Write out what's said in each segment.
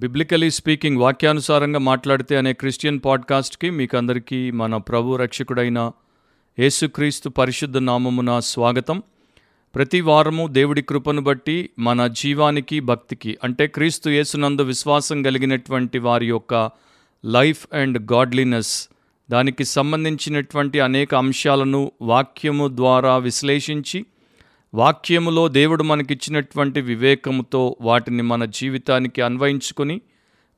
Biblically speaking వాక్యానుసారంగా మాట్లాడితే అనే క్రిస్టియన్ పాడ్కాస్ట్కి మీకు అందరికీ మన ప్రభు రక్షకుడైన యేసుక్రీస్తు పరిశుద్ధ నామమున స్వాగతం. ప్రతి వారము దేవుడి కృపను బట్టి మన జీవానికి భక్తికి అంటే క్రీస్తు యేసునందు విశ్వాసం కలిగినటువంటి వారి యొక్క లైఫ్ అండ్ గాడ్లీనెస్ దానికి సంబంధించినటువంటి అనేక అంశాలను వాక్యము ద్వారా విశ్లేషించి వాక్యములో దేవుడు మనకిచ్చినటువంటి వివేకముతో వాటిని మన జీవితానికి అన్వయించుకొని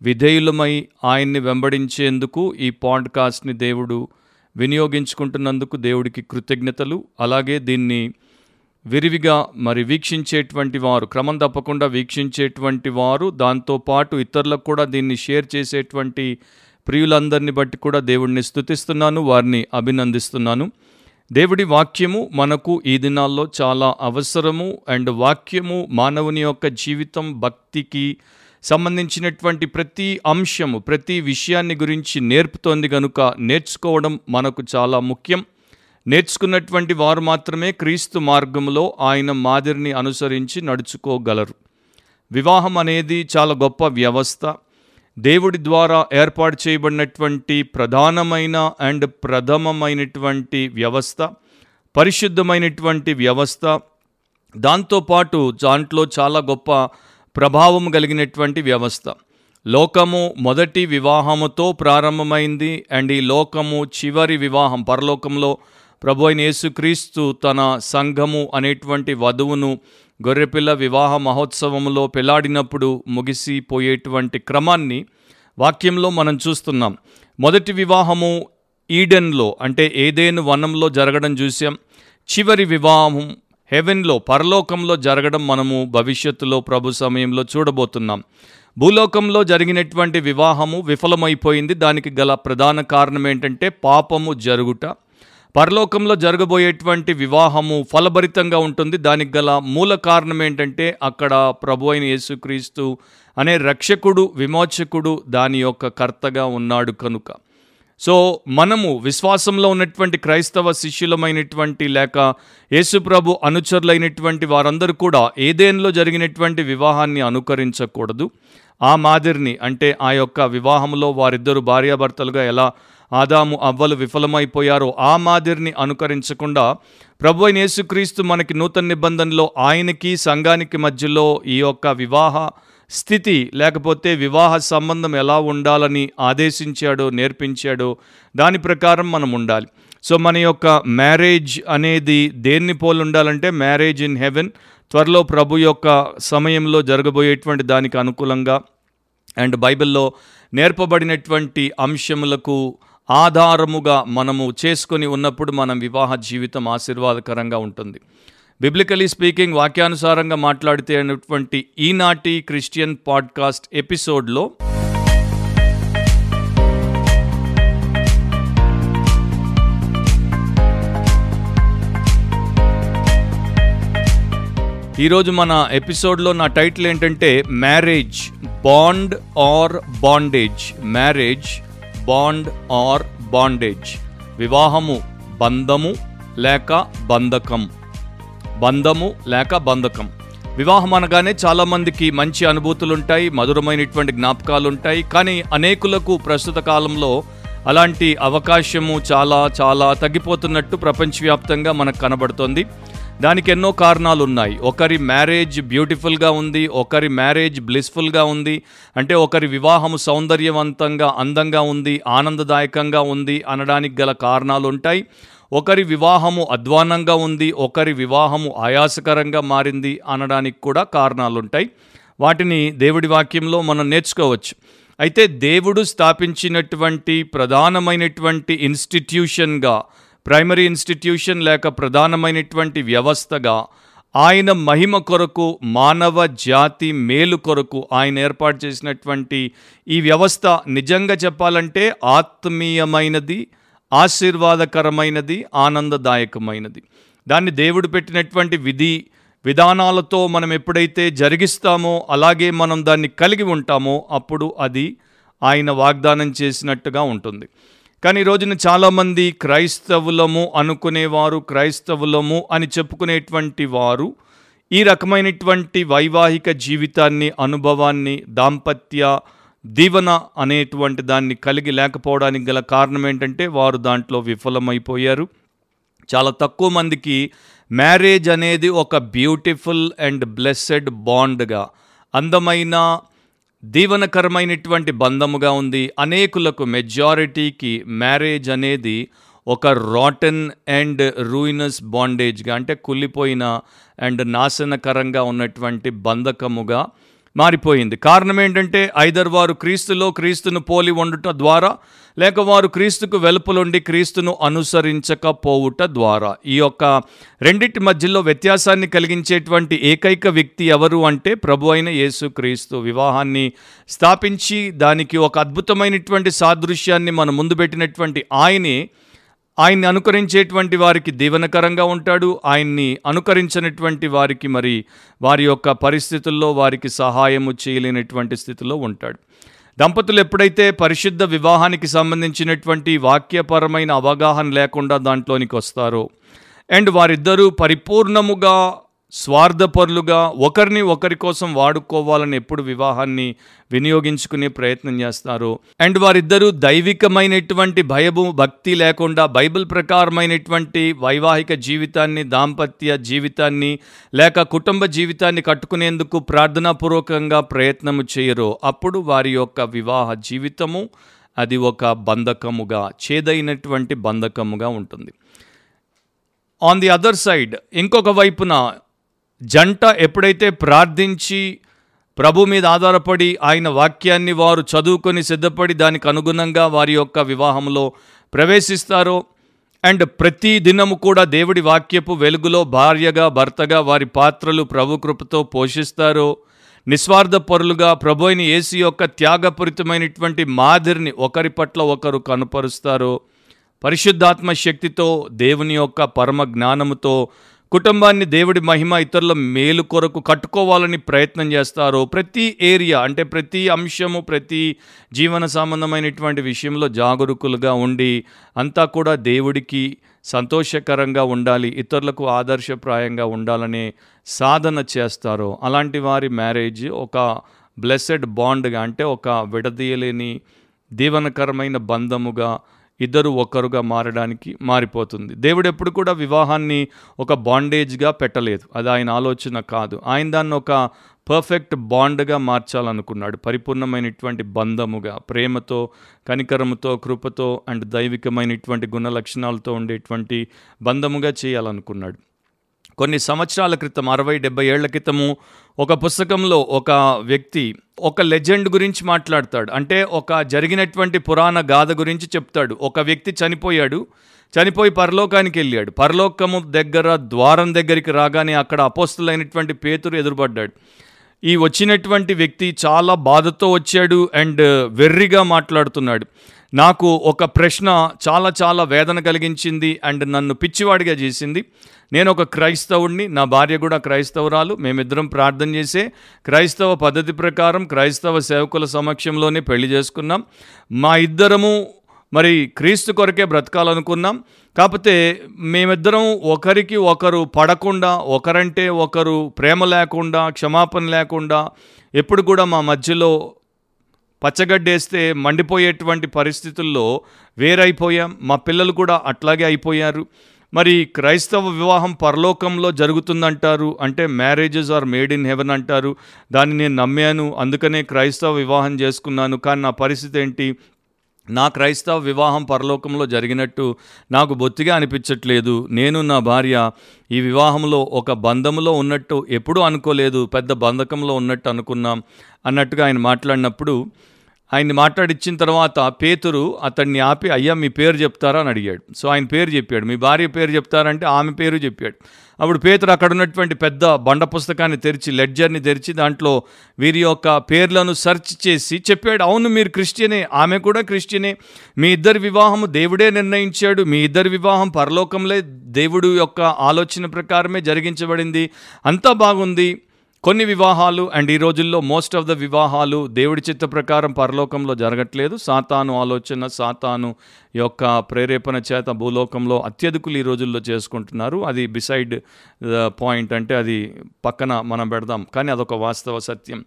విధేయులమై ఆయన్ని వెంబడించేందుకు ఈ పాడ్కాస్ట్ని దేవుడు వినియోగించుకుంటున్నందుకు దేవుడికి కృతజ్ఞతలు. అలాగే దీన్ని విరివిగా మరి వీక్షించేటువంటి వారు క్రమం తప్పకుండా వీక్షించేటువంటి వారు దాంతోపాటు ఇతరులకు కూడా దీన్ని షేర్ చేసేటువంటి ప్రియులందరిని బట్టి కూడా దేవుడిని స్తుతిస్తున్నాను వారిని అభినందిస్తున్నాను. దేవుడి వాక్యము మనకు ఈ దినాల్లో చాలా అవసరము అండ్ వాక్యము మానవుని యొక్క జీవితం భక్తికి సంబంధించినటువంటి ప్రతి అంశము ప్రతి విషయాన్ని గురించి నేర్పుతోంది కనుక నేర్చుకోవడం మనకు చాలా ముఖ్యం. నేర్చుకున్నటువంటి వారు మాత్రమే క్రీస్తు మార్గంలో ఆయన మాదిరిని అనుసరించి నడుచుకోగలరు. వివాహం అనేది చాలా గొప్ప వ్యవస్థ. దేవుడి ద్వారా ఏర్పాటు చేయబడినటువంటి ప్రధానమైన అండ్ ప్రథమమైనటువంటి వ్యవస్థ పరిశుద్ధమైనటువంటి వ్యవస్థ. దాంతోపాటు దాంట్లో చాలా గొప్ప ప్రభావం కలిగినటువంటి వ్యవస్థ. లోకము మొదటి వివాహముతో ప్రారంభమైంది అండ్ ఈ లోకము చివరి వివాహం పరలోకంలో ప్రభు అయిన యేసుక్రీస్తు తన సంఘము అనేటువంటి వధువును గొర్రెపిల్ల వివాహ మహోత్సవంలో పెళ్ళాడినప్పుడు ముగిసిపోయేటువంటి క్రమాన్ని వాక్యంలో మనం చూస్తున్నాం. మొదటి వివాహము ఈడెన్లో అంటే ఏదేను వనంలో జరగడం చూసాం చివరి వివాహం హెవెన్లో పరలోకంలో జరగడం మనము భవిష్యత్తులో ప్రభు సమయంలో చూడబోతున్నాం. భూలోకంలో జరిగినటువంటి వివాహము విఫలమైపోయింది. దానికి గల ప్రధాన కారణం ఏంటంటే పాపము జరుగుట. పరలోకంలో జరగబోయేటువంటి వివాహము ఫలభరితంగా ఉంటుంది. దానికి గల మూల కారణం ఏంటంటే అక్కడ ప్రభు అయిన యేసుక్రీస్తు అనే రక్షకుడు విమోచకుడు దాని యొక్క కర్తగా ఉన్నాడు కనుక. సో మనము విశ్వాసంలో ఉన్నటువంటి క్రైస్తవ శిష్యులమైనటువంటి లేక యేసుప్రభు అనుచరులైనటువంటి వారందరూ కూడా ఏదేన్లో జరిగినటువంటి వివాహాన్ని అనుకరించకూడదు. ఆ మాదిరిని అంటే ఆ యొక్క వివాహంలో వారిద్దరు భార్యాభర్తలుగా ఎలా ఆదాము అవ్వలు విఫలమైపోయారో ఆ మాదిరిని అనుకరించకుండా ప్రభు అయిన యేసుక్రీస్తు మనకి నూతన నిబంధనలో ఆయనకి సంఘానికి మధ్యలో ఈ యొక్క వివాహ స్థితి లేకపోతే వివాహ సంబంధం ఎలా ఉండాలని ఆదేశించాడో నేర్పించాడో దాని ప్రకారం మనం ఉండాలి. సో మన యొక్క మ్యారేజ్ అనేది దేన్ని పోలి ఉండాలంటే మ్యారేజ్ ఇన్ హెవెన్ త్వరలో ప్రభు యొక్క సమయంలో జరగబోయేటువంటి దానికి అనుకూలంగా అండ్ బైబిల్లో నేర్పబడినటువంటి అంశములకు ఆధారముగా మనము చేసుకొని ఉన్నప్పుడు మనం వివాహ జీవితం ఆశీర్వాదకరంగా ఉంటుంది. బిబ్లికలీ స్పీకింగ్ వాక్యానుసారంగా మాట్లాడితే అనేటువంటి ఈనాటి క్రిస్టియన్ పాడ్కాస్ట్ ఎపిసోడ్లో ఈరోజు మన ఎపిసోడ్లో నా టైటిల్ ఏంటంటే marriage bond or bondage marriage bond or bondage. వివాహము బంధము లేక బంధకం. బంధము లేక బంధకం. వివాహం అనగానే చాలామందికి మంచి అనుభూతులు ఉంటాయి మధురమైనటువంటి జ్ఞాపకాలు ఉంటాయి కానీ అనేకులకు ప్రస్తుత కాలంలో అలాంటి అవకాశము చాలా చాలా తగ్గిపోతున్నట్టు ప్రపంచవ్యాప్తంగా మనకు కనబడుతోంది. దానికి ఎన్నో కారణాలు ఉన్నాయి ఒకరి మ్యారేజ్ బ్యూటిఫుల్గా ఉంది ఒకరి మ్యారేజ్ బ్లిస్ఫుల్గా ఉంది అంటే ఒకరి వివాహము సౌందర్యవంతంగా అందంగా ఉంది ఆనందదాయకంగా ఉంది అనడానికి గల కారణాలు ఉంటాయి ఒకరి వివాహము అధ్వానంగా ఉంది ఒకరి వివాహము ఆయాసకరంగా మారింది అనడానికి కూడా కారణాలుంటాయి. వాటిని దేవుడి వాక్యంలో మనం నేర్చుకోవచ్చు. అయితే దేవుడు స్థాపించినటువంటి ప్రధానమైనటువంటి ఇన్స్టిట్యూషన్గా ప్రైమరీ ఇన్స్టిట్యూషన్ లేక ప్రధానమైనటువంటి వ్యవస్థగా ఆయన మహిమ కొరకు మానవ జాతి మేలు కొరకు ఆయన ఏర్పాటు చేసినటువంటి ఈ వ్యవస్థ నిజంగా చెప్పాలంటే ఆత్మీయమైనది ఆశీర్వాదకరమైనది ఆనందదాయకమైనది. దాన్ని దేవుడు పెట్టినటువంటి విధి విధానాలతో మనం ఎప్పుడైతే జరిగిస్తామో అలాగే మనం దాన్ని కలిగి ఉంటామో అప్పుడు అది ఆయన వాగ్దానం చేసినట్టుగా ఉంటుంది. కానీ ఈ రోజున చాలామంది క్రైస్తవులము అనుకునేవారు క్రైస్తవులము అని చెప్పుకునేటువంటి వారు ఈ రకమైనటువంటి వైవాహిక జీవితాన్ని అనుభవాన్ని దాంపత్య దీవెన అనేటువంటి దాన్ని కలిగి లేకపోవడానికి గల కారణం ఏంటంటే వారు దాంట్లో విఫలమైపోయారు. చాలా తక్కువ మందికి మ్యారేజ్ అనేది ఒక బ్యూటిఫుల్ అండ్ బ్లెస్సెడ్ బాండ్గా అందమైన దీవనకరమైనటువంటి బంధముగా ఉంది. అనేకులకు మెజారిటీకి మ్యారేజ్ అనేది ఒక రాటన్ అండ్ రూయినస్ బాండేజ్గా అంటే కుళ్ళిపోయిన అండ్ నాశనకరంగా ఉన్నటువంటి బంధకముగా మారిపోయింది. కారణం ఏంటంటే ఐదర్ వారు క్రీస్తులో క్రీస్తును పోలి ఉండటం ద్వారా లేక వారు క్రీస్తుకు వెలుపలుండి క్రీస్తును అనుసరించకపోవుట ద్వారా. ఈ యొక్క రెండింటి మధ్యలో వ్యత్యాసాన్ని కలిగించేటువంటి ఏకైక వ్యక్తి ఎవరు అంటే ప్రభు అయిన యేసు క్రీస్తు. వివాహాన్ని స్థాపించి దానికి ఒక అద్భుతమైనటువంటి సాదృశ్యాన్ని మన ముందు పెట్టినటువంటి ఆయనే ఆయన్ని అనుకరించేటువంటి వారికి దీవెనకరంగా ఉంటాడు. ఆయన్ని అనుకరించినటువంటి వారికి మరి వారి యొక్క పరిస్థితుల్లో వారికి సహాయము చేయలేనటువంటి స్థితిలో ఉంటాడు. దంపతులు ఎప్పుడైతే పరిశుద్ధ వివాహానికి సంబంధించినటువంటి వాక్యపరమైన అవగాహన లేకుండా దాంట్లోనికి వస్తారో అండ్ వారిద్దరూ పరిపూర్ణముగా స్వార్థపరులుగా ఒకరిని ఒకరి కోసం వాడుకోవాలని ఎప్పుడు వివాహాన్ని వినియోగించుకునే ప్రయత్నం చేస్తారు. అండ్ వారిద్దరూ దైవికమైనటువంటి భయము భక్తి లేకుండా బైబిల్ ప్రకారమైనటువంటి వైవాహిక జీవితాన్ని దాంపత్య జీవితాన్ని లేక కుటుంబ జీవితాన్ని కట్టుకునేందుకు ప్రార్థనాపూర్వకంగా ప్రయత్నము చేయరో. అప్పుడు వారి యొక్క వివాహ జీవితము అది ఒక బంధకముగా చేదైనటువంటి బంధకముగా ఉంటుంది. ఆన్ ది అదర్ సైడ్ ఇంకొక వైపున జంట ఎప్పుడైతే ప్రార్థించి ప్రభు మీద ఆధారపడి ఆయన వాక్యాన్ని వారు చదువుకొని సిద్ధపడి దానికి అనుగుణంగా వారి యొక్క వివాహంలో ప్రవేశిస్తారో అండ్ ప్రతి దినము కూడా దేవుడి వాక్యపు వెలుగులో భార్యగా భర్తగా వారి పాత్రలు ప్రభు కృపతో పోషిస్తారో నిస్వార్థ పరులుగా ప్రభు అయిన యేసు యొక్క త్యాగపూరితమైనటువంటి మాదిరిని ఒకరి పట్ల ఒకరు కనుపరుస్తారో పరిశుద్ధాత్మ శక్తితో దేవుని యొక్క పరమ జ్ఞానముతో కుటుంబాన్ని దేవుడి మహిమ ఇతరుల మేలు కొరకు కట్టుకోవాలని ప్రయత్నం చేస్తారో ప్రతి ఏరియా అంటే ప్రతి అంశము ప్రతి జీవన సంబంధమైనటువంటి విషయంలో జాగరూకులుగా ఉండి అంతా కూడా దేవుడికి సంతోషకరంగా ఉండాలి ఇతరులకు ఆదర్శప్రాయంగా ఉండాలనే సాధన చేస్తారో అలాంటి వారి మ్యారేజ్ ఒక బ్లెస్సెడ్ బాండ్గా అంటే ఒక విడదీయలేని దీవనకరమైన బంధముగా ఇద్దరు ఒకరుగా మారడానికి మారిపోతుంది. దేవుడు ఎప్పుడు కూడా వివాహాన్ని ఒక బాండేజ్గా పెట్టలేదు. అది ఆయన ఆలోచన కాదు. ఆయన దాన్ని ఒక పర్ఫెక్ట్ బాండ్గా మార్చాలనుకున్నాడు. పరిపూర్ణమైనటువంటి బంధముగా ప్రేమతో కనికరముతో కృపతో అండ్ దైవికమైనటువంటి గుణ లక్షణాలతో ఉండేటువంటి బంధముగా చేయాలనుకున్నాడు. కొన్ని సంవత్సరాల క్రితం అరవై డెబ్బై ఏళ్ళ క్రితము ఒక పుస్తకంలో ఒక వ్యక్తి ఒక లెజెండ్ గురించి మాట్లాడతాడు. అంటే ఒక జరిగినటువంటి పురాణ గాథ గురించి చెప్తాడు. ఒక వ్యక్తి చనిపోయాడు. చనిపోయి పరలోకానికి వెళ్ళాడు. పరలోకము దగ్గర ద్వారం దగ్గరికి రాగానే అక్కడ అపోస్తులైనటువంటి పేతురు ఎదురుపడ్డాడు. ఈ వచ్చినటువంటి వ్యక్తి చాలా బాధతో వచ్చాడు అండ్ వెర్రిగా మాట్లాడుతున్నాడు. నాకు ఒక ప్రశ్న చాలా చాలా వేదన కలిగించింది అండ్ నన్ను పిచ్చివాడిగా చేసింది. నేను ఒక క్రైస్తవుడిని నా భార్య కూడా క్రైస్తవురాలు మేమిద్దరం ప్రార్థన చేసే క్రైస్తవ పద్ధతి ప్రకారం క్రైస్తవ సేవకుల సమక్షంలోనే పెళ్ళి చేసుకున్నాం. మా ఇద్దరము మరి క్రీస్తు కొరకే బ్రతకాలనుకున్నాం. కాకపోతే మేమిద్దరం ఒకరికి ఒకరు పడకుండా ఒకరంటే ఒకరు ప్రేమ లేకుండా క్షమాపణ లేకుండా ఎప్పుడు కూడా మా మధ్యలో పచ్చగడ్డేస్తే మండిపోయేటువంటి పరిస్థితుల్లో వేరైపోయాం. మా పిల్లలు కూడా అట్లాగే అయిపోయారు. మరి క్రైస్తవ వివాహం పరలోకంలో జరుగుతుందంటారు. అంటే marriages are made in heaven అంటారు. దాన్ని నేను నమ్మాను. అందుకనే క్రైస్తవ వివాహం చేసుకున్నాను. కానీ నా పరిస్థితి ఏంటి? నా క్రైస్తవ వివాహం పరలోకంలో జరిగినట్టు నాకు బొత్తిగా అనిపించట్లేదు. నేను నా భార్య ఈ వివాహంలో ఒక బంధంలో ఉన్నట్టు ఎప్పుడూ అనుకోలేదు. పెద్ద బంధకంలో ఉన్నట్టు అనుకున్నాం. అన్నట్టుగా ఆయన మాట్లాడినప్పుడు ఆయన్ని మాట్లాడిచ్చిన తర్వాత పేతురు అతన్ని ఆపి అయ్యా మీ పేరు చెప్తారా? అని అడిగాడు. సో ఆయన పేరు చెప్పాడు. మీ భార్య పేరు చెప్తారంటే ఆమె పేరు చెప్పాడు. అప్పుడు పేతురు అక్కడ ఉన్నటువంటి పెద్ద బండ పుస్తకాన్ని తెరిచి లెడ్జర్ని తెరిచి దాంట్లో వీరి యొక్క పేర్లను సెర్చ్ చేసి చెప్పాడు. అవును మీరు క్రిస్టియనే ఆమె కూడా క్రిస్టియనే. మీ ఇద్దరి వివాహము దేవుడే నిర్ణయించాడు. మీ ఇద్దరి వివాహం పరలోకంలో దేవుడు యొక్క ఆలోచన ప్రకారమే జరిగించబడింది. అంతా బాగుంది. కొన్ని వివాహాలు అండ్ ఈ రోజుల్లో మోస్ట్ ఆఫ్ ద వివాహాలు దేవుడి చిత్త ప్రకారం పరలోకంలో జరగట్లేదు. సాతాను ఆలోచన సాతాను యొక్క ప్రేరేపణ చేత భూలోకంలో అత్యధికులు ఈ రోజుల్లో చేసుకుంటున్నారు. అది బిసైడ్ పాయింట్ అంటే అది పక్కన మనం పెడదాం. కానీ అదొక వాస్తవ సత్యం.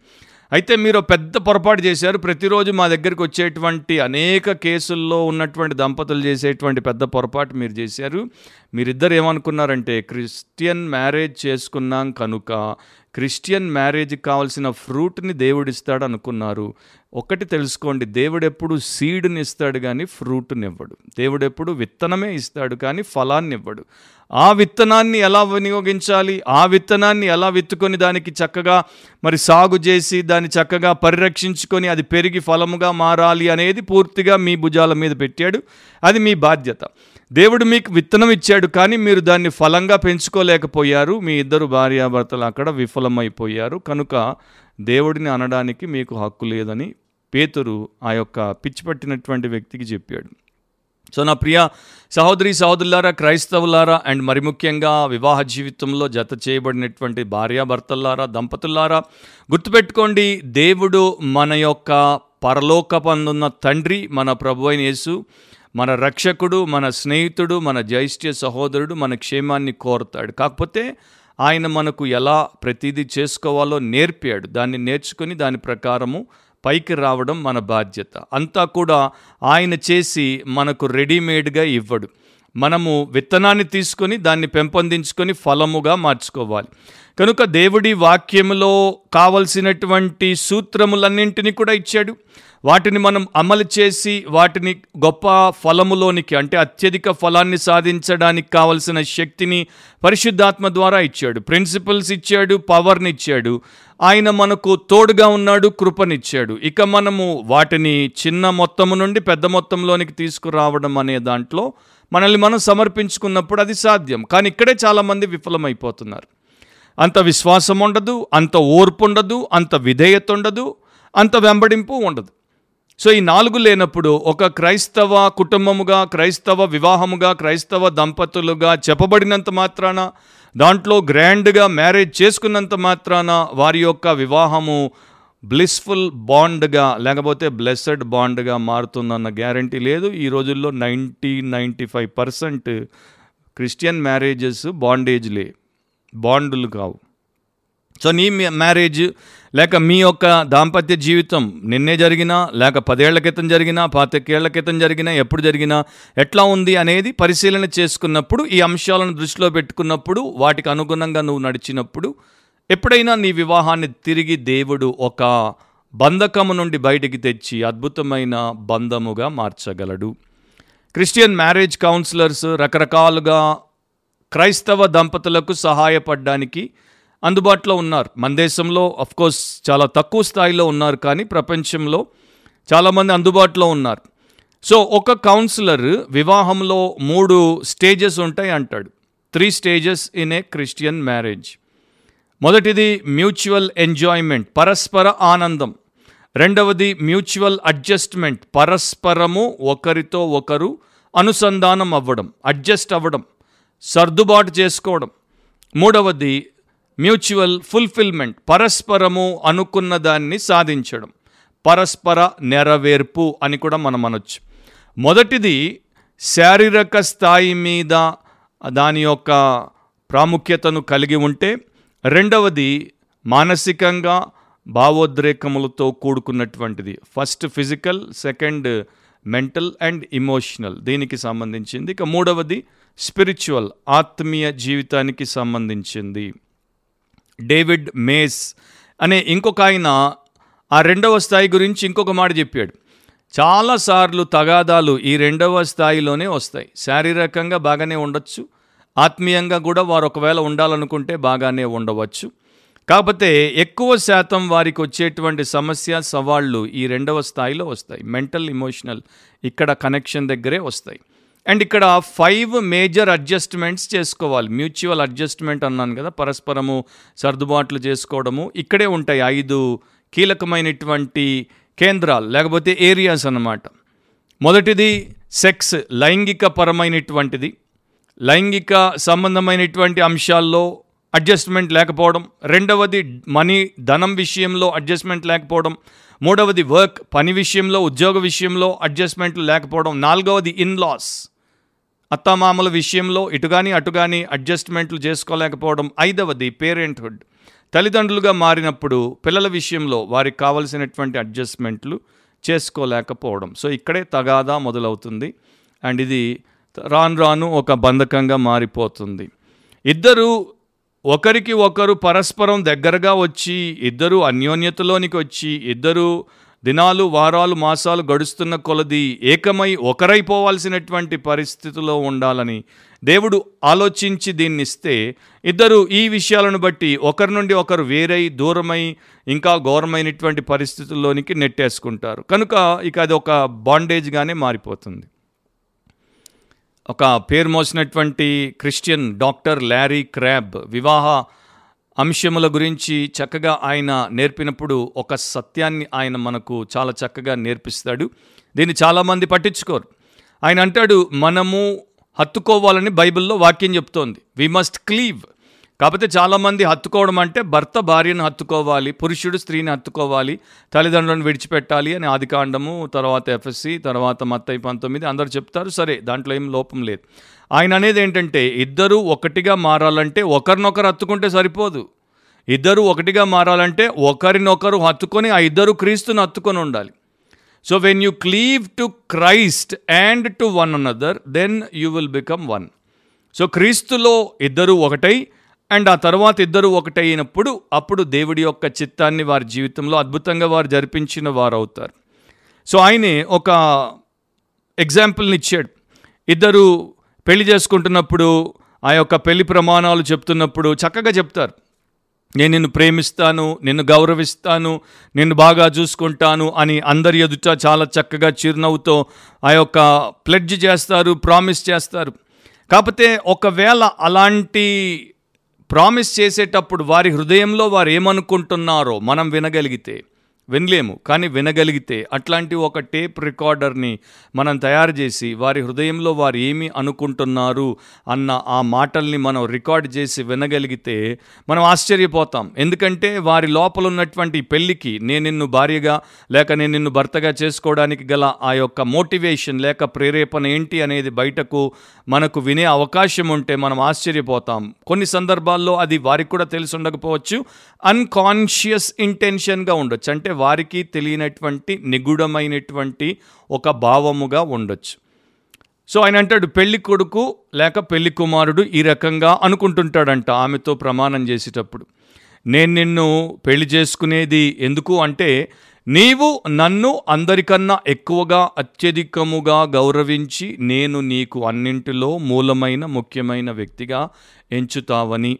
అయితే మీరు పెద్ద పొరపాటు చేశారు. ప్రతిరోజు మా దగ్గరికి వచ్చేటువంటి అనేక కేసుల్లో ఉన్నటువంటి దంపతులు చేసేటువంటి పెద్ద పొరపాటు మీరు చేశారు. మీరిద్దరు ఏమనుకున్నారంటే క్రిస్టియన్ మ్యారేజ్ చేసుకున్నాం కనుక క్రిస్టియన్ మ్యారేజ్కి కావాల్సిన ఫ్రూట్ని దేవుడిస్తాడు అనుకున్నారు ఒకటి తెలుసుకోండి దేవుడెప్పుడు సీడ్ని ఇస్తాడు కానీ ఫ్రూట్ని ఇవ్వడు విత్తనమే ఇస్తాడు కానీ ఫలాన్ని ఇవ్వడు ఆ విత్తనాన్ని ఎలా వినియోగించాలి? ఆ విత్తనాన్ని ఎలా విత్తుకొని దానికి చక్కగా మరి సాగు చేసి దాన్ని చక్కగా పరిరక్షించుకొని అది పెరిగి ఫలముగా మారాలి అనేది పూర్తిగా మీ భుజాల మీద పెట్టాడు. అది మీ బాధ్యత. దేవుడు మీకు విత్తనం ఇచ్చాడు కానీ మీరు దాన్ని ఫలంగా పెంచుకోలేకపోయారు. మీ ఇద్దరు భార్యాభర్తలు అక్కడ విఫలమైపోయారు. కనుక దేవుడిని అనడానికి మీకు హక్కు లేదని పేతురు ఆ యొక్క పిచ్చి పట్టినటువంటి వ్యక్తికి చెప్పాడు. సో నా ప్రియ సహోదరి సహోదరులారా క్రైస్తవులారా అండ్ మరి ముఖ్యంగా వివాహ జీవితంలో జత చేయబడినటువంటి భార్యాభర్తలారా దంపతులారా గుర్తుపెట్టుకోండి దేవుడు మన యొక్క పరలోకపందున్న తండ్రి మన ప్రభు అయిన యేసు. మన రక్షకుడు మన స్నేహితుడు మన జ్యేష్ఠ సహోదరుడు మన క్షేమాన్ని కోరుతాడు. కాకపోతే ఆయన మనకు ఎలా ప్రతిదీ చేసుకోవాలో నేర్పాడు. దాన్ని నేర్చుకుని దాని ప్రకారము పైకి రావడం మన బాధ్యత. అంతా కూడా ఆయన చేసి మనకు రెడీమేడ్గా ఇవ్వడు. మనము విత్తనాన్ని తీసుకొని దాన్ని పెంపొందించుకొని ఫలముగా మార్చుకోవాలి. కనుక దేవుడి వాక్యములో కావలసినటువంటి సూత్రములన్నింటినీ కూడా ఇచ్చాడు. వాటిని మనం అమలు చేసి వాటిని గొప్ప ఫలములోనికి అంటే అత్యధిక ఫలాన్ని సాధించడానికి కావలసిన శక్తిని పరిశుద్ధాత్మ ద్వారా ఇచ్చాడు. ప్రిన్సిపల్స్ ఇచ్చాడు పవర్ని ఇచ్చాడు. ఆయన మనకు తోడుగా ఉన్నాడు కృపనిచ్చాడు. ఇక మనము వాటిని చిన్న మొత్తము నుండి పెద్ద మొత్తంలోనికి తీసుకురావడం అనే దాంట్లో మనల్ని మనం సమర్పించుకున్నప్పుడు అది సాధ్యం. కానీ ఇక్కడే చాలామంది విఫలమైపోతున్నారు. అంత విశ్వాసం ఉండదు అంత ఓర్పు ఉండదు అంత విధేయత ఉండదు అంత వెంబడింపు ఉండదు. సో ఈ నాలుగు లేనప్పుడు ఒక క్రైస్తవ కుటుంబముగా క్రైస్తవ వివాహముగా క్రైస్తవ దంపతులుగా చెప్పబడినంత మాత్రాన దాంట్లో గ్రాండ్గా మ్యారేజ్ చేసుకున్నంత మాత్రాన వారి యొక్క వివాహము బ్లిస్ఫుల్ బాండ్గా లేకపోతే బ్లెస్సెడ్ బాండ్గా మారుతుందన్న గ్యారంటీ లేదు. ఈ రోజుల్లో ninety ninety five percent Christian marriages బాండేజ్లే. బాండులు కావు. సో నీ మ్యారేజ్ లేక మీ యొక్క దాంపత్య జీవితం నిన్నే జరిగినా లేక పదేళ్ళ క్రితం జరిగినా పాతికేళ్ళ క్రితం జరిగినా ఎప్పుడు జరిగినా ఎట్లా ఉంది అనేది పరిశీలన చేసుకున్నప్పుడు ఈ అంశాలను దృష్టిలో పెట్టుకున్నప్పుడు వాటికి అనుగుణంగా నువ్వు నడిచినప్పుడు ఎప్పుడైనా నీ వివాహాన్ని తిరిగి దేవుడు ఒక బంధకము నుండి బయటికి తెచ్చి అద్భుతమైన బంధముగా మార్చగలడు. క్రిస్టియన్ మ్యారేజ్ కౌన్సిలర్స్ రకరకాలుగా క్రైస్తవ దంపతులకు సహాయపడడానికి అందుబాటులో ఉన్నారు. మన దేశంలో అఫ్కోర్స్ చాలా తక్కువ స్థాయిలో ఉన్నారు కానీ ప్రపంచంలో చాలామంది అందుబాటులో ఉన్నారు. సో ఒక కౌన్సిలర్ వివాహంలో మూడు స్టేజెస్ ఉంటాయి అంటాడు. Three stages in a Christian marriage మొదటిది మ్యూచువల్ ఎంజాయ్మెంట్ పరస్పర ఆనందం. రెండవది మ్యూచువల్ అడ్జస్ట్మెంట్ పరస్పరము ఒకరితో ఒకరు అనుసంధానం అవ్వడం అడ్జస్ట్ అవ్వడం. సర్దుబాటు చేసుకోవడం. మూడవది మ్యూచువల్ ఫుల్ఫిల్మెంట్ పరస్పరము అనుకున్న దాన్ని సాధించడం. పరస్పర నెరవేర్పు అని కూడా మనం అనొచ్చు. మొదటిది శారీరక స్థాయి మీద దాని యొక్క ప్రాముఖ్యతను కలిగి ఉంటే రెండవది మానసికంగా భావోద్రేకములతో కూడుకున్నటువంటిది. First physical second mental and emotional దీనికి సంబంధించింది. ఇక మూడవది స్పిరిచువల్ ఆత్మీయ జీవితానికి సంబంధించింది. డేవిడ్ మేస్ అనే ఇంకొక ఆయన ఆ రెండవ స్థాయి గురించి ఇంకొక మాట చెప్పాడు. చాలాసార్లు తగాదాలు ఈ రెండవ స్థాయిలోనే వస్తాయి. శారీరకంగా బాగానే ఉండొచ్చు. ఆత్మీయంగా కూడా వారు ఒకవేళ ఉండాలనుకుంటే బాగానే ఉండవచ్చు. కాకపోతే ఎక్కువ శాతం వారికి వచ్చేటువంటి సమస్య సవాళ్ళు ఈ రెండవ స్థాయిలో వస్తాయి. మెంటల్ ఇమోషనల్ ఇక్కడ కనెక్షన్ దగ్గరే వస్తాయి. అండ్ ఇక్కడ ఫైవ్ మేజర్ అడ్జస్ట్మెంట్స్ చేసుకోవాలి. మ్యూచువల్ అడ్జస్ట్మెంట్ అన్నాను కదా పరస్పరము సర్దుబాట్లు చేసుకోవడము. ఇక్కడే ఉంటాయి ఐదు కీలకమైనటువంటి కేంద్రాలు లేకపోతే ఏరియాస్ అన్నమాట. మొదటిది సెక్స్ లైంగిక పరమైనటువంటిది. లైంగిక సంబంధమైనటువంటి అంశాల్లో అడ్జస్ట్మెంట్ లేకపోవడం. రెండవది మనీ ధనం విషయంలో అడ్జస్ట్మెంట్ లేకపోవడం. మూడవది వర్క్ పని విషయంలో ఉద్యోగ విషయంలో అడ్జస్ట్మెంట్లు లేకపోవడం. నాలుగవది ఇన్ లాస్. అత్తమామల విషయంలో ఇటుగాని అటుగాని అడ్జస్ట్మెంట్లు చేసుకోలేకపోవడం. ఐదవది పేరెంట్హుడ్. తల్లిదండ్రులుగా మారినప్పుడు పిల్లల విషయంలో వారికి కావలసినటువంటి అడ్జస్ట్మెంట్లు చేసుకోలేకపోవడం. సో ఇక్కడే తగాదా మొదలవుతుంది. అండ్ ఇది రాను రాను ఒక బంధకంగా మారిపోతుంది. ఇద్దరు ఒకరికి ఒకరు పరస్పరం దగ్గరగా వచ్చి ఇద్దరు అన్యోన్యతలోనికి వచ్చి ఇద్దరు దినాలు వారాలు మాసాలు గడుస్తున్న కొలది ఏకమై ఒకరైపోవాల్సినటువంటి పరిస్థితిలో ఉండాలని దేవుడు ఆలోచించి దీన్ని ఇస్తే ఇద్దరు ఈ విషయాలను బట్టి ఒకరి నుండి ఒకరు వేరై దూరమై ఇంకా ఘోరమైనటువంటి పరిస్థితుల్లోనికి నెట్టేసుకుంటారు. కనుక ఇక అది ఒక బాండేజ్గానే మారిపోతుంది. ఒక పేరు మోసినటువంటి క్రిస్టియన్ డాక్టర్ ల్యారీ క్రాబ్ వివాహ అంశముల గురించి చక్కగా ఆయన నేర్పినప్పుడు ఒక సత్యాన్ని ఆయన మనకు చాలా చక్కగా నేర్పిస్తాడు. దీన్ని చాలామంది పట్టించుకోరు. ఆయన అంటాడు మనము హత్తుకోవాలని బైబిల్లో వాక్యం చెప్తోంది. వి మస్ట్ క్లీవ్ కాకపోతే చాలామంది హత్తుకోవడం అంటే భర్త భార్యను హత్తుకోవాలి పురుషుడు స్త్రీని హత్తుకోవాలి తల్లిదండ్రులను విడిచిపెట్టాలి అని ఆదికాండము తర్వాత ఎఫ్ఎస్సి తర్వాత మత్తయి పంతొమ్మిది అందరూ చెప్తారు. సరే దాంట్లో ఏం లోపం లేదు. ఆయన అనేది ఏంటంటే ఇద్దరు ఒకటిగా మారాలంటే ఒకరినొకరు హత్తుకుంటే సరిపోదు. ఇద్దరు ఒకటిగా మారాలంటే ఒకరినొకరు హత్తుకొని ఆ ఇద్దరు క్రీస్తుని హత్తుకొని ఉండాలి. So when you cleave to Christ and to one another then you will become one so క్రీస్తులో ఇద్దరు ఒకటై అండ్ ఆ తర్వాత ఇద్దరు ఒకటైనప్పుడు అప్పుడు దేవుడి యొక్క చిత్తాన్ని వారి జీవితంలో అద్భుతంగా వారు జరిపించిన వారు అవుతారు సో ఆయనే ఒక ఎగ్జాంపుల్ని ఇచ్చాడు. ఇద్దరు పెళ్ళి చేసుకుంటున్నప్పుడు ఆ యొక్క పెళ్ళి ప్రమాణాలు చెప్తున్నప్పుడు చక్కగా చెప్తారు. నేను నిన్ను ప్రేమిస్తాను నిన్ను గౌరవిస్తాను నిన్ను బాగా చూసుకుంటాను అని అందరి ఎదుట చాలా చక్కగా చిరునవ్వుతో ఆ యొక్క ప్లెడ్జ్ చేస్తారు ప్రామిస్ చేస్తారు. కాకపోతే ఒకవేళ అలాంటి ప్రామిస్ చేసేటప్పుడు వారి హృదయంలో వారు ఏమనుకుంటున్నారో మనం వినగలిగితే వినలేము కానీ వినగలిగితే. అట్లాంటి ఒక టేప్ రికార్డర్ని మనం తయారు చేసి వారి హృదయంలో వారు ఏమి అనుకుంటున్నారు అన్న ఆ మాటల్ని మనం రికార్డ్ చేసి వినగలిగితే మనం ఆశ్చర్యపోతాం. ఎందుకంటే వారి లోపల ఉన్నటువంటి పెళ్ళికి నేను నిన్ను భార్యగా లేక నేను నిన్ను భర్తగా చేసుకోవడానికి గల ఆ యొక్క మోటివేషన్ లేక ప్రేరేపణ ఏంటి అనేది బయటకు మనకు వినే అవకాశం ఉంటే మనం ఆశ్చర్యపోతాం. కొన్ని సందర్భాల్లో అది వారికి కూడా తెలిసి ఉండకపోవచ్చు. అన్కాన్షియస్ ఇంటెన్షన్గా ఉండొచ్చు. అంటే వారికి తెలియనటువంటి నిగూఢమైనటువంటి ఒక భావముగా ఉండొచ్చు. సో ఆయన అంటాడు పెళ్ళి కొడుకు లేక పెళ్ళి కుమారుడు ఈ రకంగా అనుకుంటుంటాడంట ఆమెతో ప్రమాణం చేసేటప్పుడు. నేను నిన్ను పెళ్ళి చేసుకునేది ఎందుకు అంటే నీవు నన్ను అందరికన్నా ఎక్కువగా అత్యధికముగా గౌరవించి నేను నీకు అన్నింటిలో మూలమైన ముఖ్యమైన వ్యక్తిగా ఎంచుతావని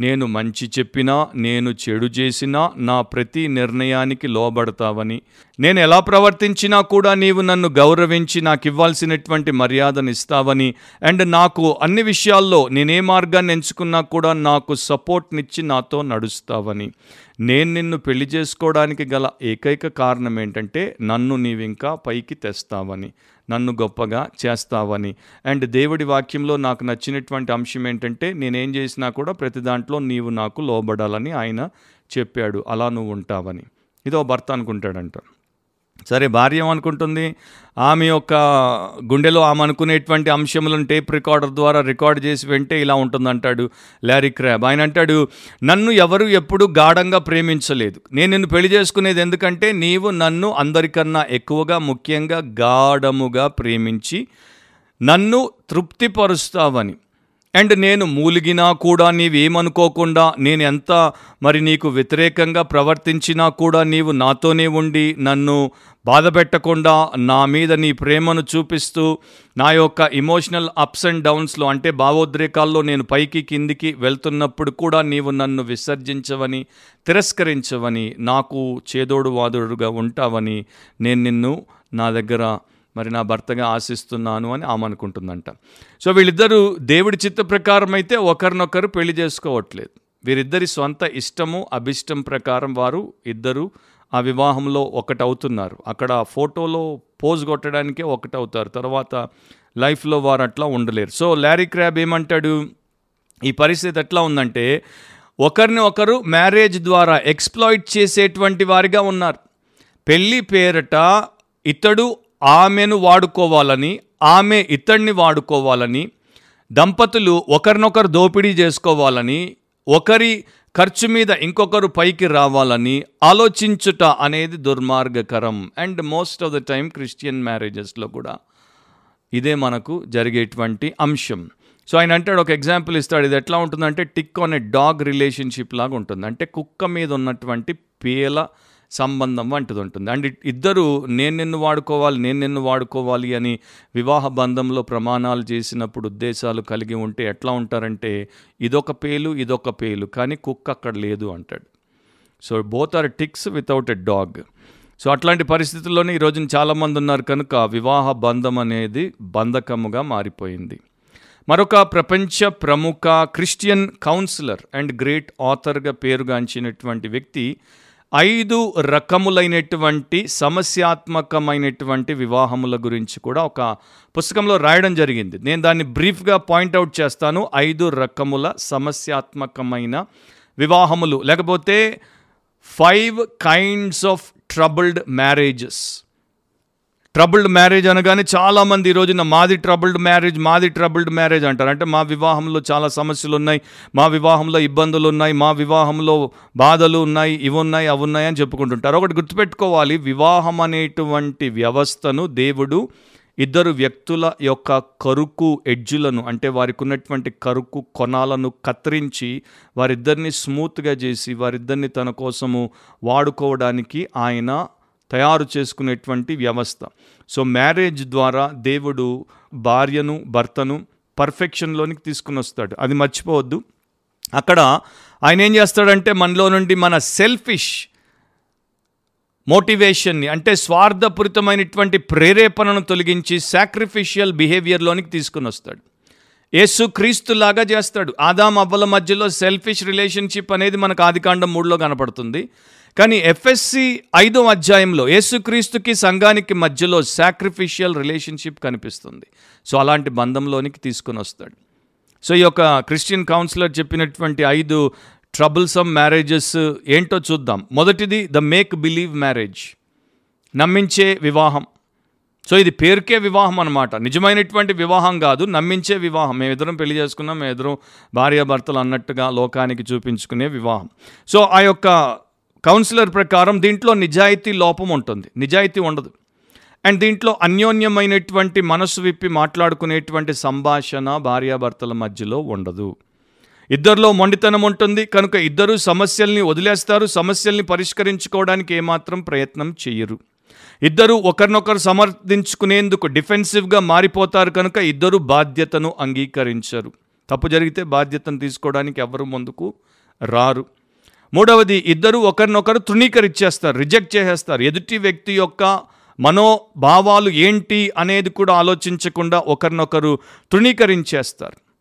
నేను మంచి చెప్పినా నేను చెడు చేసినా నా ప్రతి నిర్ణయానికి లోబడతావని. నేను ఎలా ప్రవర్తించినా కూడా నీవు నన్ను గౌరవించి నాకు ఇవ్వాల్సినటువంటి మర్యాదను ఇస్తావని అండ్ నాకు అన్ని విషయాల్లో నేనే మార్గాన్ని ఎంచుకున్నా కూడా నాకు సపోర్ట్నిచ్చి నాతో నడుస్తావని. నేను నిన్ను పెళ్ళి చేసుకోవడానికి గల ఏకైక కారణం ఏంటంటే నన్ను నీవింకా పైకి తెస్తావని నన్ను గొప్పగా చేస్తావని. అండ్ దేవుడి వాక్యంలో నాకు నచ్చినటువంటి అంశం ఏంటంటే నేనేం చేసినా కూడా ప్రతి దాంట్లో నీవు నాకు లోబడాలని ఆయన చెప్పాడు. అలా నువ్వు ఉంటావని. ఇదో భర్త అనుకుంటాడంట. సరే భార్య అనుకుంటుంది ఆమె యొక్క గుండెలో ఆమె అనుకునేటువంటి అంశములను టేప్ రికార్డర్ ద్వారా రికార్డ్ చేసి వెంటే ఇలా ఉంటుందంటాడు లారీ క్రాబ్. ఆయన అంటాడు నన్ను ఎవరు ఎప్పుడు గాఢంగా ప్రేమించలేదు. నేను నిన్ను పెళ్ళి చేసుకునేది ఎందుకంటే నీవు నన్ను అందరికన్నా ఎక్కువగా ముఖ్యంగా గాఢముగా ప్రేమించి నన్ను తృప్తిపరుస్తావని. అండ్ నేను మూలిగినా కూడా నీవేమనుకోకుండా నేను ఎంత మరి నీకు వ్యతిరేకంగా ప్రవర్తించినా కూడా నీవు నాతోనే ఉండి నన్ను బాధపెట్టకుండా నా మీద నీ ప్రేమను చూపిస్తూ నా యొక్క ఇమోషనల్ అప్స్ అండ్ డౌన్స్లో అంటే భావోద్రేకాల్లో నేను పైకి కిందికి వెళ్తున్నప్పుడు కూడా నీవు నన్ను విసర్జించవని తిరస్కరించవని నాకు చేదోడు వాదుడుగా ఉంటావని నేను నిన్ను నా దగ్గర మరి నా భర్తగా ఆశిస్తున్నాను అని ఆమె అనుకుంటుందంట. సో వీళ్ళిద్దరూ దేవుడి చిత్త ప్రకారం అయితే ఒకరినొకరు పెళ్ళి చేసుకోవట్లేదు. వీరిద్దరి స్వంత ఇష్టము అభిష్టం ప్రకారం వారు ఇద్దరు ఆ వివాహంలో ఒకటవుతున్నారు. అక్కడ ఫోటోలో పోజ్ కొట్టడానికే ఒకటవుతారు. తర్వాత లైఫ్లో వారు అట్లా ఉండలేరు. సో లారీ క్రాబ్ ఏమంటాడు? ఈ పరిస్థితి ఎట్లా ఉందంటే ఒకరిని ఒకరు మ్యారేజ్ ద్వారా ఎక్స్ప్లాయిట్ చేసేటువంటి వారిగా ఉన్నారు. పెళ్ళి పేరట ఇతడు ఆమెను వాడుకోవాలని ఆమె ఇతడిని వాడుకోవాలని దంపతులు ఒకరినొకరు దోపిడీ చేసుకోవాలని ఒకరి ఖర్చు మీద ఇంకొకరు పైకి రావాలని ఆలోచించుట అనేది దుర్మార్గకరం. And most of the time Christian మ్యారేజెస్లో కూడా ఇదే మనకు జరిగేటువంటి అంశం. సో ఆయన అంటాడు ఒక ఎగ్జాంపుల్ ఇస్తాడు. ఇది ఎట్లా ఉంటుందంటే టిక్ అనే డాగ్ రిలేషన్షిప్ లాగా ఉంటుంది. అంటే కుక్క మీద ఉన్నటువంటి పేల సంబంధం వంటిది ఉంటుంది అండ్ ఇద్దరు నేను నిన్ను వాడుకోవాలి నేను నిన్ను వాడుకోవాలి అని వివాహ బంధంలో ప్రమాణాలు చేసినప్పుడు ఉద్దేశాలు కలిగి ఉంటే ఎట్లా ఉంటారంటే ఇదొక పేలు ఇదొక పేలు కానీ కుక్క అక్కడ లేదు అంటాడు. So both are ticks without a dog so అట్లాంటి పరిస్థితుల్లోనే ఈ రోజున చాలామంది ఉన్నారు కనుక వివాహ బంధం అనేది బంధకముగా మారిపోయింది. మరొక ప్రపంచ ప్రముఖ క్రిస్టియన్ కౌన్సిలర్ అండ్ గ్రేట్ ఆథర్గా పేరుగాంచినటువంటి వ్యక్తి ఐదు రకములైనటువంటి సమస్యాత్మకమైనటువంటి వివాహముల గురించి కూడా ఒక పుస్తకంలో రాయడం జరిగింది. నేను దాన్ని బ్రీఫ్గా పాయింట్అవుట్ చేస్తాను. ఐదు రకముల సమస్యాత్మకమైన వివాహములు. లేకపోతే five kinds of troubled marriages troubled marriage అనగానే చాలామంది ఈ రోజున మాది ట్రబుల్డ్ మ్యారేజ్ మాది ట్రబుల్డ్ మ్యారేజ్ అంటారు. అంటే మా వివాహంలో చాలా సమస్యలు ఉన్నాయి మా వివాహంలో ఇబ్బందులు ఉన్నాయి మా వివాహంలో బాధలు ఉన్నాయి ఇవి ఉన్నాయి అవి ఉన్నాయి అని చెప్పుకుంటుంటారు. ఒకటి గుర్తుపెట్టుకోవాలి వివాహం అనేటువంటి వ్యవస్థను దేవుడు ఇద్దరు వ్యక్తుల యొక్క కరుకు ఎడ్జులను అంటే వారికి ఉన్నటువంటి కరుకు కొనాలను కత్తిరించి వారిద్దరిని స్మూత్గా చేసి వారిద్దరిని తన కోసము వాడుకోవడానికి ఆయన తయారు చేసుకునేటువంటి వ్యవస్థ. సో మ్యారేజ్ ద్వారా దేవుడు భార్యను భర్తను పర్ఫెక్షన్లోనికి తీసుకుని వస్తాడు. అది మర్చిపోవద్దు. అక్కడ ఆయన ఏం చేస్తాడంటే మనలో నుండి మన సెల్ఫిష్ మోటివేషన్ని అంటే స్వార్థపూరితమైనటువంటి ప్రేరేపణను తొలగించి సాక్రిఫిషియల్ బిహేవియర్లోనికి తీసుకుని వస్తాడు. యేసు క్రీస్తులాగా చేస్తాడు. ఆదాం అవ్వల మధ్యలో సెల్ఫిష్ రిలేషన్షిప్ అనేది మనకు ఆదికాండం మూడులో కనపడుతుంది. కానీ ఎఫ్ఎస్సి ఐదో అధ్యాయంలో యేసుక్రీస్తుకి సంఘానికి మధ్యలో సాక్రిఫిషియల్ రిలేషన్షిప్ కనిపిస్తుంది. సో అలాంటి బంధంలోనికి తీసుకుని వస్తాడు. సో ఈ యొక్క క్రిస్టియన్ కౌన్సిలర్ చెప్పినటువంటి ఐదు ట్రబుల్సమ్ మ్యారేజెస్ ఏంటో చూద్దాం. మొదటిది ద మేక్ బిలీవ్ మ్యారేజ్ నమ్మించే వివాహం. సో ఇది పేరుకే వివాహం అనమాట నిజమైనటువంటి వివాహం కాదు నమ్మించే వివాహం. మేము ఇద్దరం పెళ్ళి చేసుకున్నాం మేము ఇద్దరం భార్యాభర్తలు అన్నట్టుగా లోకానికి చూపించుకునే వివాహం. సో ఆ యొక్క కౌన్సిలర్ ప్రకారం దీంట్లో నిజాయితీ లోపం ఉంటుంది. నిజాయితీ ఉండదు. అండ్ దీంట్లో అన్యోన్యమైనటువంటి మనసు విప్పి మాట్లాడుకునేటువంటి సంభాషణ భార్యాభర్తల మధ్యలో ఉండదు. ఇద్దరిలో మొండితనం ఉంటుంది. కనుక ఇద్దరు సమస్యల్ని వదిలేస్తారు. సమస్యల్ని పరిష్కరించుకోవడానికి ఏమాత్రం ప్రయత్నం చేయరు ఇద్దరు ఒకరినొకరు సమర్థించుకునేందుకు డిఫెన్సివ్గా మారిపోతారు కనుక ఇద్దరు బాధ్యతను అంగీకరించరు. తప్పు జరిగితే బాధ్యతను తీసుకోవడానికి ఎవరు ముందుకు రారు. మూడవది ఇద్దరు ఒకరినొకరు తృణీకరించేస్తారు రిజెక్ట్ చేసేస్తారు. ఎదుటి వ్యక్తి యొక్క మనోభావాలు ఏంటి అనేది కూడా ఆలోచించకుండా ఒకరినొకరు తృణీకరించేస్తారు.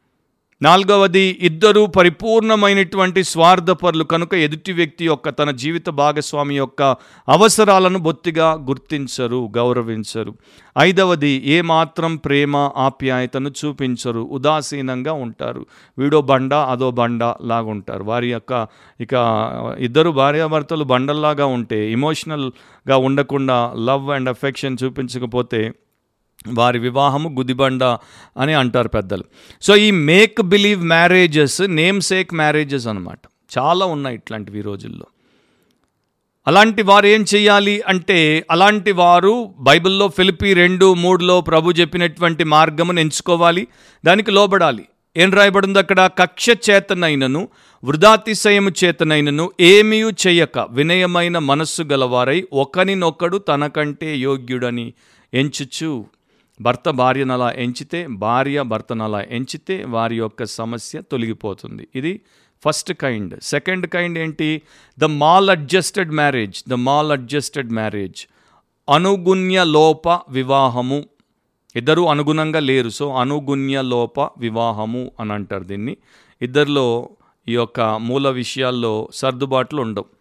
నాలుగవది ఇద్దరు పరిపూర్ణమైనటువంటి స్వార్థపరులు కనుక ఎదుటి వ్యక్తి యొక్క తన జీవిత భాగస్వామి యొక్క అవసరాలను బొత్తిగా గుర్తించరు గౌరవించరు. ఐదవది ఏమాత్రం ప్రేమ ఆప్యాయతను చూపించరు ఉదాసీనంగా ఉంటారు. వీడో బండ అదో బండ లాగుంటారు. వారి యొక్క ఇక ఇద్దరు భార్యాభర్తలు బండల్లాగా ఉంటే ఇమోషనల్గా ఉండకుండా లవ్ అండ్ అఫెక్షన్ చూపించకపోతే వారి వివాహము గుదిబండ అని అంటారు పెద్దలు. సో ఈ make believe marriages namesake marriages అనమాట చాలా ఉన్నాయి ఇట్లాంటివి ఈ రోజుల్లో. అలాంటి వారు ఏం చేయాలి అంటే అలాంటి వారు బైబిల్లో ఫిలిపి రెండు మూడులో ప్రభు చెప్పినటువంటి మార్గమును ఎంచుకోవాలి దానికి లోబడాలి. ఏం రాయబడింది అక్కడ? కక్ష చేతనైనను వృధాతిశయము చేతనైనను ఏమీ చేయక వినయమైన మనస్సు గలవారై ఒకనినొకడు తనకంటే యోగ్యుడని ఎంచుచు. భర్త భార్యనలా ఎంచితే భార్య భర్తనలా ఎంచితే వారి యొక్క సమస్య తొలగిపోతుంది. ఇది ఫస్ట్ కైండ్. సెకండ్ కైండ్ ఏంటి? The maladjusted marriage. The maladjusted marriage. అనుగుణ్య లోప వివాహము. ఇద్దరు అనుగుణంగా లేరు. సో అనుగుణ్య లోప వివాహము అని అంటారు దీన్ని. ఇద్దరిలో ఈ యొక్క మూల విషయాల్లో సర్దుబాట్లు ఉండవు.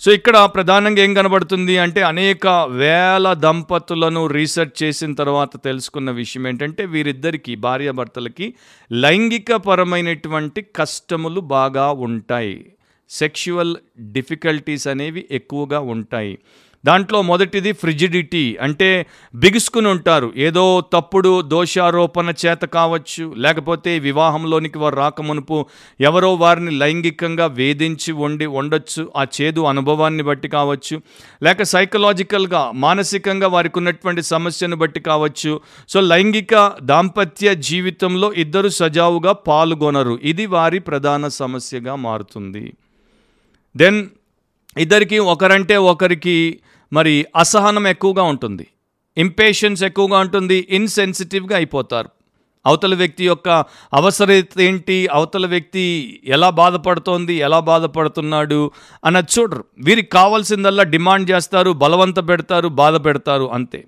సో ఇక్కడ ప్రధానంగా ఏం కనబడుతుంది అంటే అనేక వేల దంపతులను రీసెర్చ్ చేసిన తర్వాత తెలుసుకున్న విషయం ఏంటంటే వీరిద్దరికి భార్యాభర్తలకి లైంగికపరమైనటువంటి కష్టములు బాగా ఉంటాయి. సెక్షువల్ డిఫికల్టీస్ అనేవి ఎక్కువగా ఉంటాయి. దాంట్లో మొదటిది ఫ్రిజిడిటీ అంటే బిగుసుకుని ఉంటారు. ఏదో తప్పుడు దోషారోపణ చేత కావచ్చు లేకపోతే వివాహంలోనికి వారు రాకమునుపు ఎవరో వారిని లైంగికంగా వేధించి వండి ఉండొచ్చు ఆ చేదు అనుభవాన్ని బట్టి కావచ్చు లేక సైకలాజికల్గా మానసికంగా వారికి ఉన్నటువంటి సమస్యను బట్టి కావచ్చు. సో లైంగిక దాంపత్య జీవితంలో ఇద్దరు సజావుగా పాల్గొనరు. ఇది వారి ప్రధాన సమస్యగా మారుతుంది. దెన్ ఇద్దరికి ఒకరంటే ఒకరికి మరి అసహనం ఎక్కువగా ఉంటుంది. ఇంపేషన్స్ ఎక్కువగా ఉంటుంది ఇన్సెన్సిటివ్గా అయిపోతారు. అవతల వ్యక్తి యొక్క అవసరత ఏంటి అవతల వ్యక్తి ఎలా బాధపడుతోంది ఎలా బాధపడుతున్నాడు అన్నది చూడరు. వీరికి కావాల్సిందల్లా డిమాండ్ చేస్తారు బలవంత పెడతారు బాధ పెడతారు అంతే.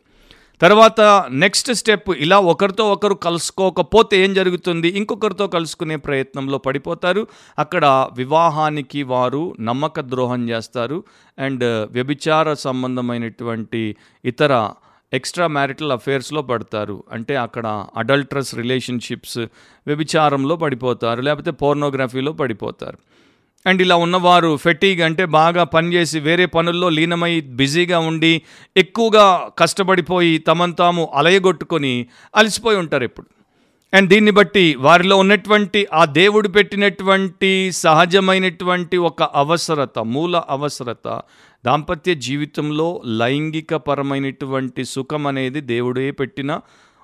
తర్వాత నెక్స్ట్ స్టెప్ ఇలా ఒకరితో ఒకరు కలుసుకోకపోతే ఏం జరుగుతుంది? ఇంకొకరితో కలుసుకునే ప్రయత్నంలో పడిపోతారు. అక్కడ వివాహానికి వారు నమ్మక ద్రోహం చేస్తారు. అండ్ వ్యభిచార సంబంధమైనటువంటి ఇతర ఎక్స్ట్రా మ్యారిటల్ అఫేర్స్లో పడతారు. అంటే అక్కడ అడల్ట్రస్ రిలేషన్షిప్స్ వ్యభిచారంలో పడిపోతారు. లేకపోతే పోర్నోగ్రఫీలో పడిపోతారు. అండ్ ఇలా ఉన్నవారు ఫెటీగ్ అంటే బాగా పనిచేసి వేరే పనుల్లో లీనమై బిజీగా ఉండి ఎక్కువగా కష్టపడిపోయి తమను తాము అలయగొట్టుకొని అలసిపోయి ఉంటారు ఎప్పుడు అండ్ దీన్ని బట్టి వారిలో ఉన్నటువంటి ఆ దేవుడు పెట్టినటువంటి సహజమైనటువంటి ఒక అవసరత మూల అవసరత దాంపత్య జీవితంలో లైంగికపరమైనటువంటి సుఖం అనేది దేవుడే పెట్టిన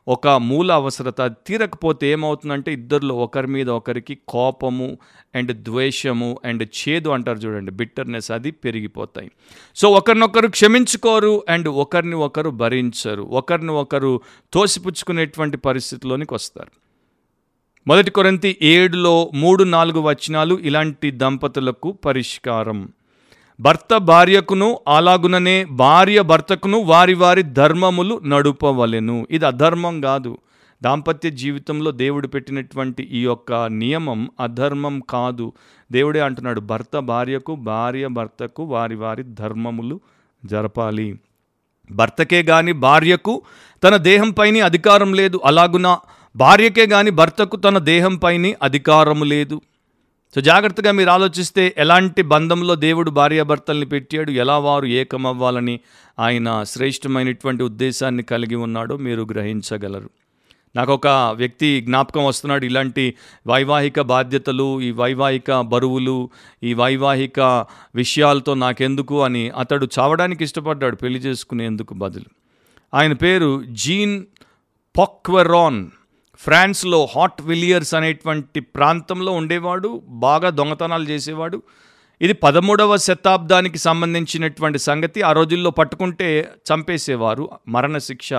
ఒక మూల అవసరత తీరకపోతే ఏమవుతుందంటే ఇద్దరిలో ఒకరి మీద ఒకరికి కోపము అండ్ ద్వేషము అండ్ చేదు అంటారు చూడండి బిట్టర్నెస్ అది పెరిగిపోతాయి. సో ఒకరినొకరు క్షమించుకోరు అండ్ ఒకరిని ఒకరు భరించరు ఒకరిని ఒకరు తోసిపుచ్చుకునేటువంటి పరిస్థితిలోనికి వస్తారు. మొదటి కొరంతి ఏడులో మూడు నాలుగు వచనాలు ఇలాంటి దంపతులకు పరిష్కారం. భర్త భార్యకును అలాగుననే భార్య భర్తకును వారి వారి ధర్మములు నడుపవలెను. ఇది అధర్మం కాదు. దాంపత్య జీవితంలో దేవుడు పెట్టినటువంటి ఈ యొక్క నియమం అధర్మం కాదు. దేవుడే అంటున్నాడు భర్త భార్యకు భార్య భర్తకు వారి వారి ధర్మములు జరపాలి. భర్తకే గాని భార్యకు తన దేహంపైని అధికారం లేదు. అలాగున భార్యకే గాని భర్తకు తన దేహంపైని అధికారము లేదు. సో జాగ్రత్తగా మీరు ఆలోచిస్తే ఎలాంటి బంధంలో దేవుడు భార్యాభర్తల్ని పెట్టాడు ఎలా వారు ఏకమవ్వాలని ఆయన శ్రేష్టమైనటువంటి ఉద్దేశాన్ని కలిగి ఉన్నాడో మీరు గ్రహించగలరు. నాకు ఒక వ్యక్తి జ్ఞాపకం వస్తున్నాడు ఇలాంటి వైవాహిక బాధ్యతలు ఈ వైవాహిక బరువులు ఈ వైవాహిక విషయాలతో నాకెందుకు అని అతడు చావడానికి ఇష్టపడ్డాడు పెళ్ళి చేసుకునేందుకు బదులు. ఆయన పేరు జీన్ పొక్వెరాన్. ఫ్రాన్స్లో హాట్ విలియర్స్ అనేటువంటి ప్రాంతంలో ఉండేవాడు బాగా దొంగతనాలు చేసేవాడు. ఇది పదమూడవ శతాబ్దానికి సంబంధించినటువంటి సంగతి. ఆ రోజుల్లో పట్టుకుంటే చంపేసేవారు మరణశిక్ష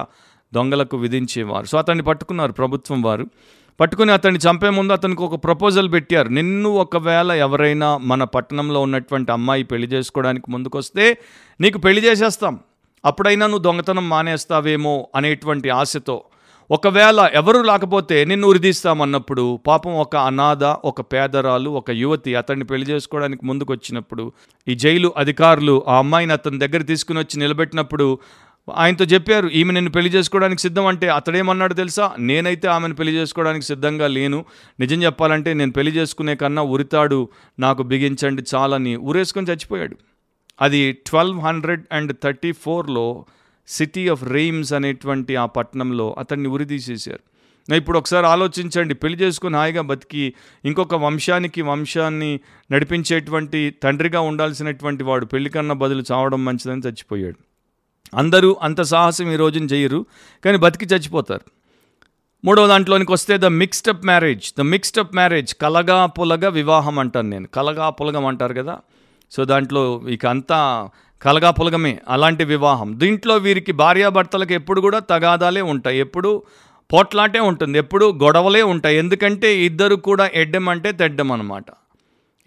దొంగలకు విధించేవారు. సో అతన్ని పట్టుకున్నారు ప్రభుత్వం వారు. పట్టుకుని అతన్ని చంపే ముందు అతనికి ఒక ప్రపోజల్ పెట్టారు. నిన్ను ఒకవేళ ఎవరైనా మన పట్టణంలో ఉన్నటువంటి అమ్మాయి పెళ్ళి చేసుకోవడానికి ముందుకొస్తే నీకు పెళ్ళి చేసేస్తాం. అప్పుడైనా నువ్వు దొంగతనం మానేస్తావేమో అనేటువంటి ఆశతో ఒకవేళ ఎవరు లేకపోతే నిన్ను ఉరిదీస్తామన్నప్పుడు పాపం ఒక అనాథ ఒక పేదరాలు ఒక యువతి అతన్ని పెళ్ళి చేసుకోవడానికి ముందుకు వచ్చినప్పుడు ఈ జైలు అధికారులు ఆ అమ్మాయిని అతని దగ్గర తీసుకుని వచ్చి నిలబెట్టినప్పుడు ఆయనతో చెప్పారు ఈమె నిన్ను పెళ్ళి చేసుకోవడానికి సిద్ధం అంటే అతడేమన్నాడు తెలుసా? నేనైతే ఆమెను పెళ్ళి చేసుకోవడానికి సిద్ధంగా లేను. నిజం చెప్పాలంటే నేను పెళ్ళి చేసుకునే కన్నా ఉరితాడు నాకు బిగించండి చాలని. ఊరేసుకొని చచ్చిపోయాడు. అది ట్వెల్వ్ హండ్రెడ్ అండ్ థర్టీ ఫోర్లో సిటీ ఆఫ్ రెయిమ్స్ అనేటువంటి ఆ పట్టణంలో అతన్ని ఉరిదీసేశారు. ఇప్పుడు ఒకసారి ఆలోచించండి. పెళ్ళి చేసుకుని హాయిగా బతికి ఇంకొక వంశానికి వంశాన్ని నడిపించేటువంటి తండ్రిగా ఉండాల్సినటువంటి వాడు పెళ్ళి కన్నా బదులు చావడం మంచిదని చచ్చిపోయాడు. అందరూ అంత సాహసం ఈ రోజున చేయరు కానీ బతికి చచ్చిపోతారు. మూడవ దాంట్లోనికి వస్తే the mixed up marriage the mixed up marriage కలగా పులగా వివాహం అంటాను నేను. కలగా పులగం అంటారు కదా? సో దాంట్లో ఇక అంతా కలగా పులగమే అలాంటి వివాహం. దీంట్లో వీరికి భార్యాభర్తలకు ఎప్పుడు కూడా తగాదాలే ఉంటాయి. ఎప్పుడు పోట్లాటే ఉంటుంది. ఎప్పుడు గొడవలే ఉంటాయి. ఎందుకంటే ఇద్దరు కూడా ఎడ్డం అంటే తెడ్డం అనమాట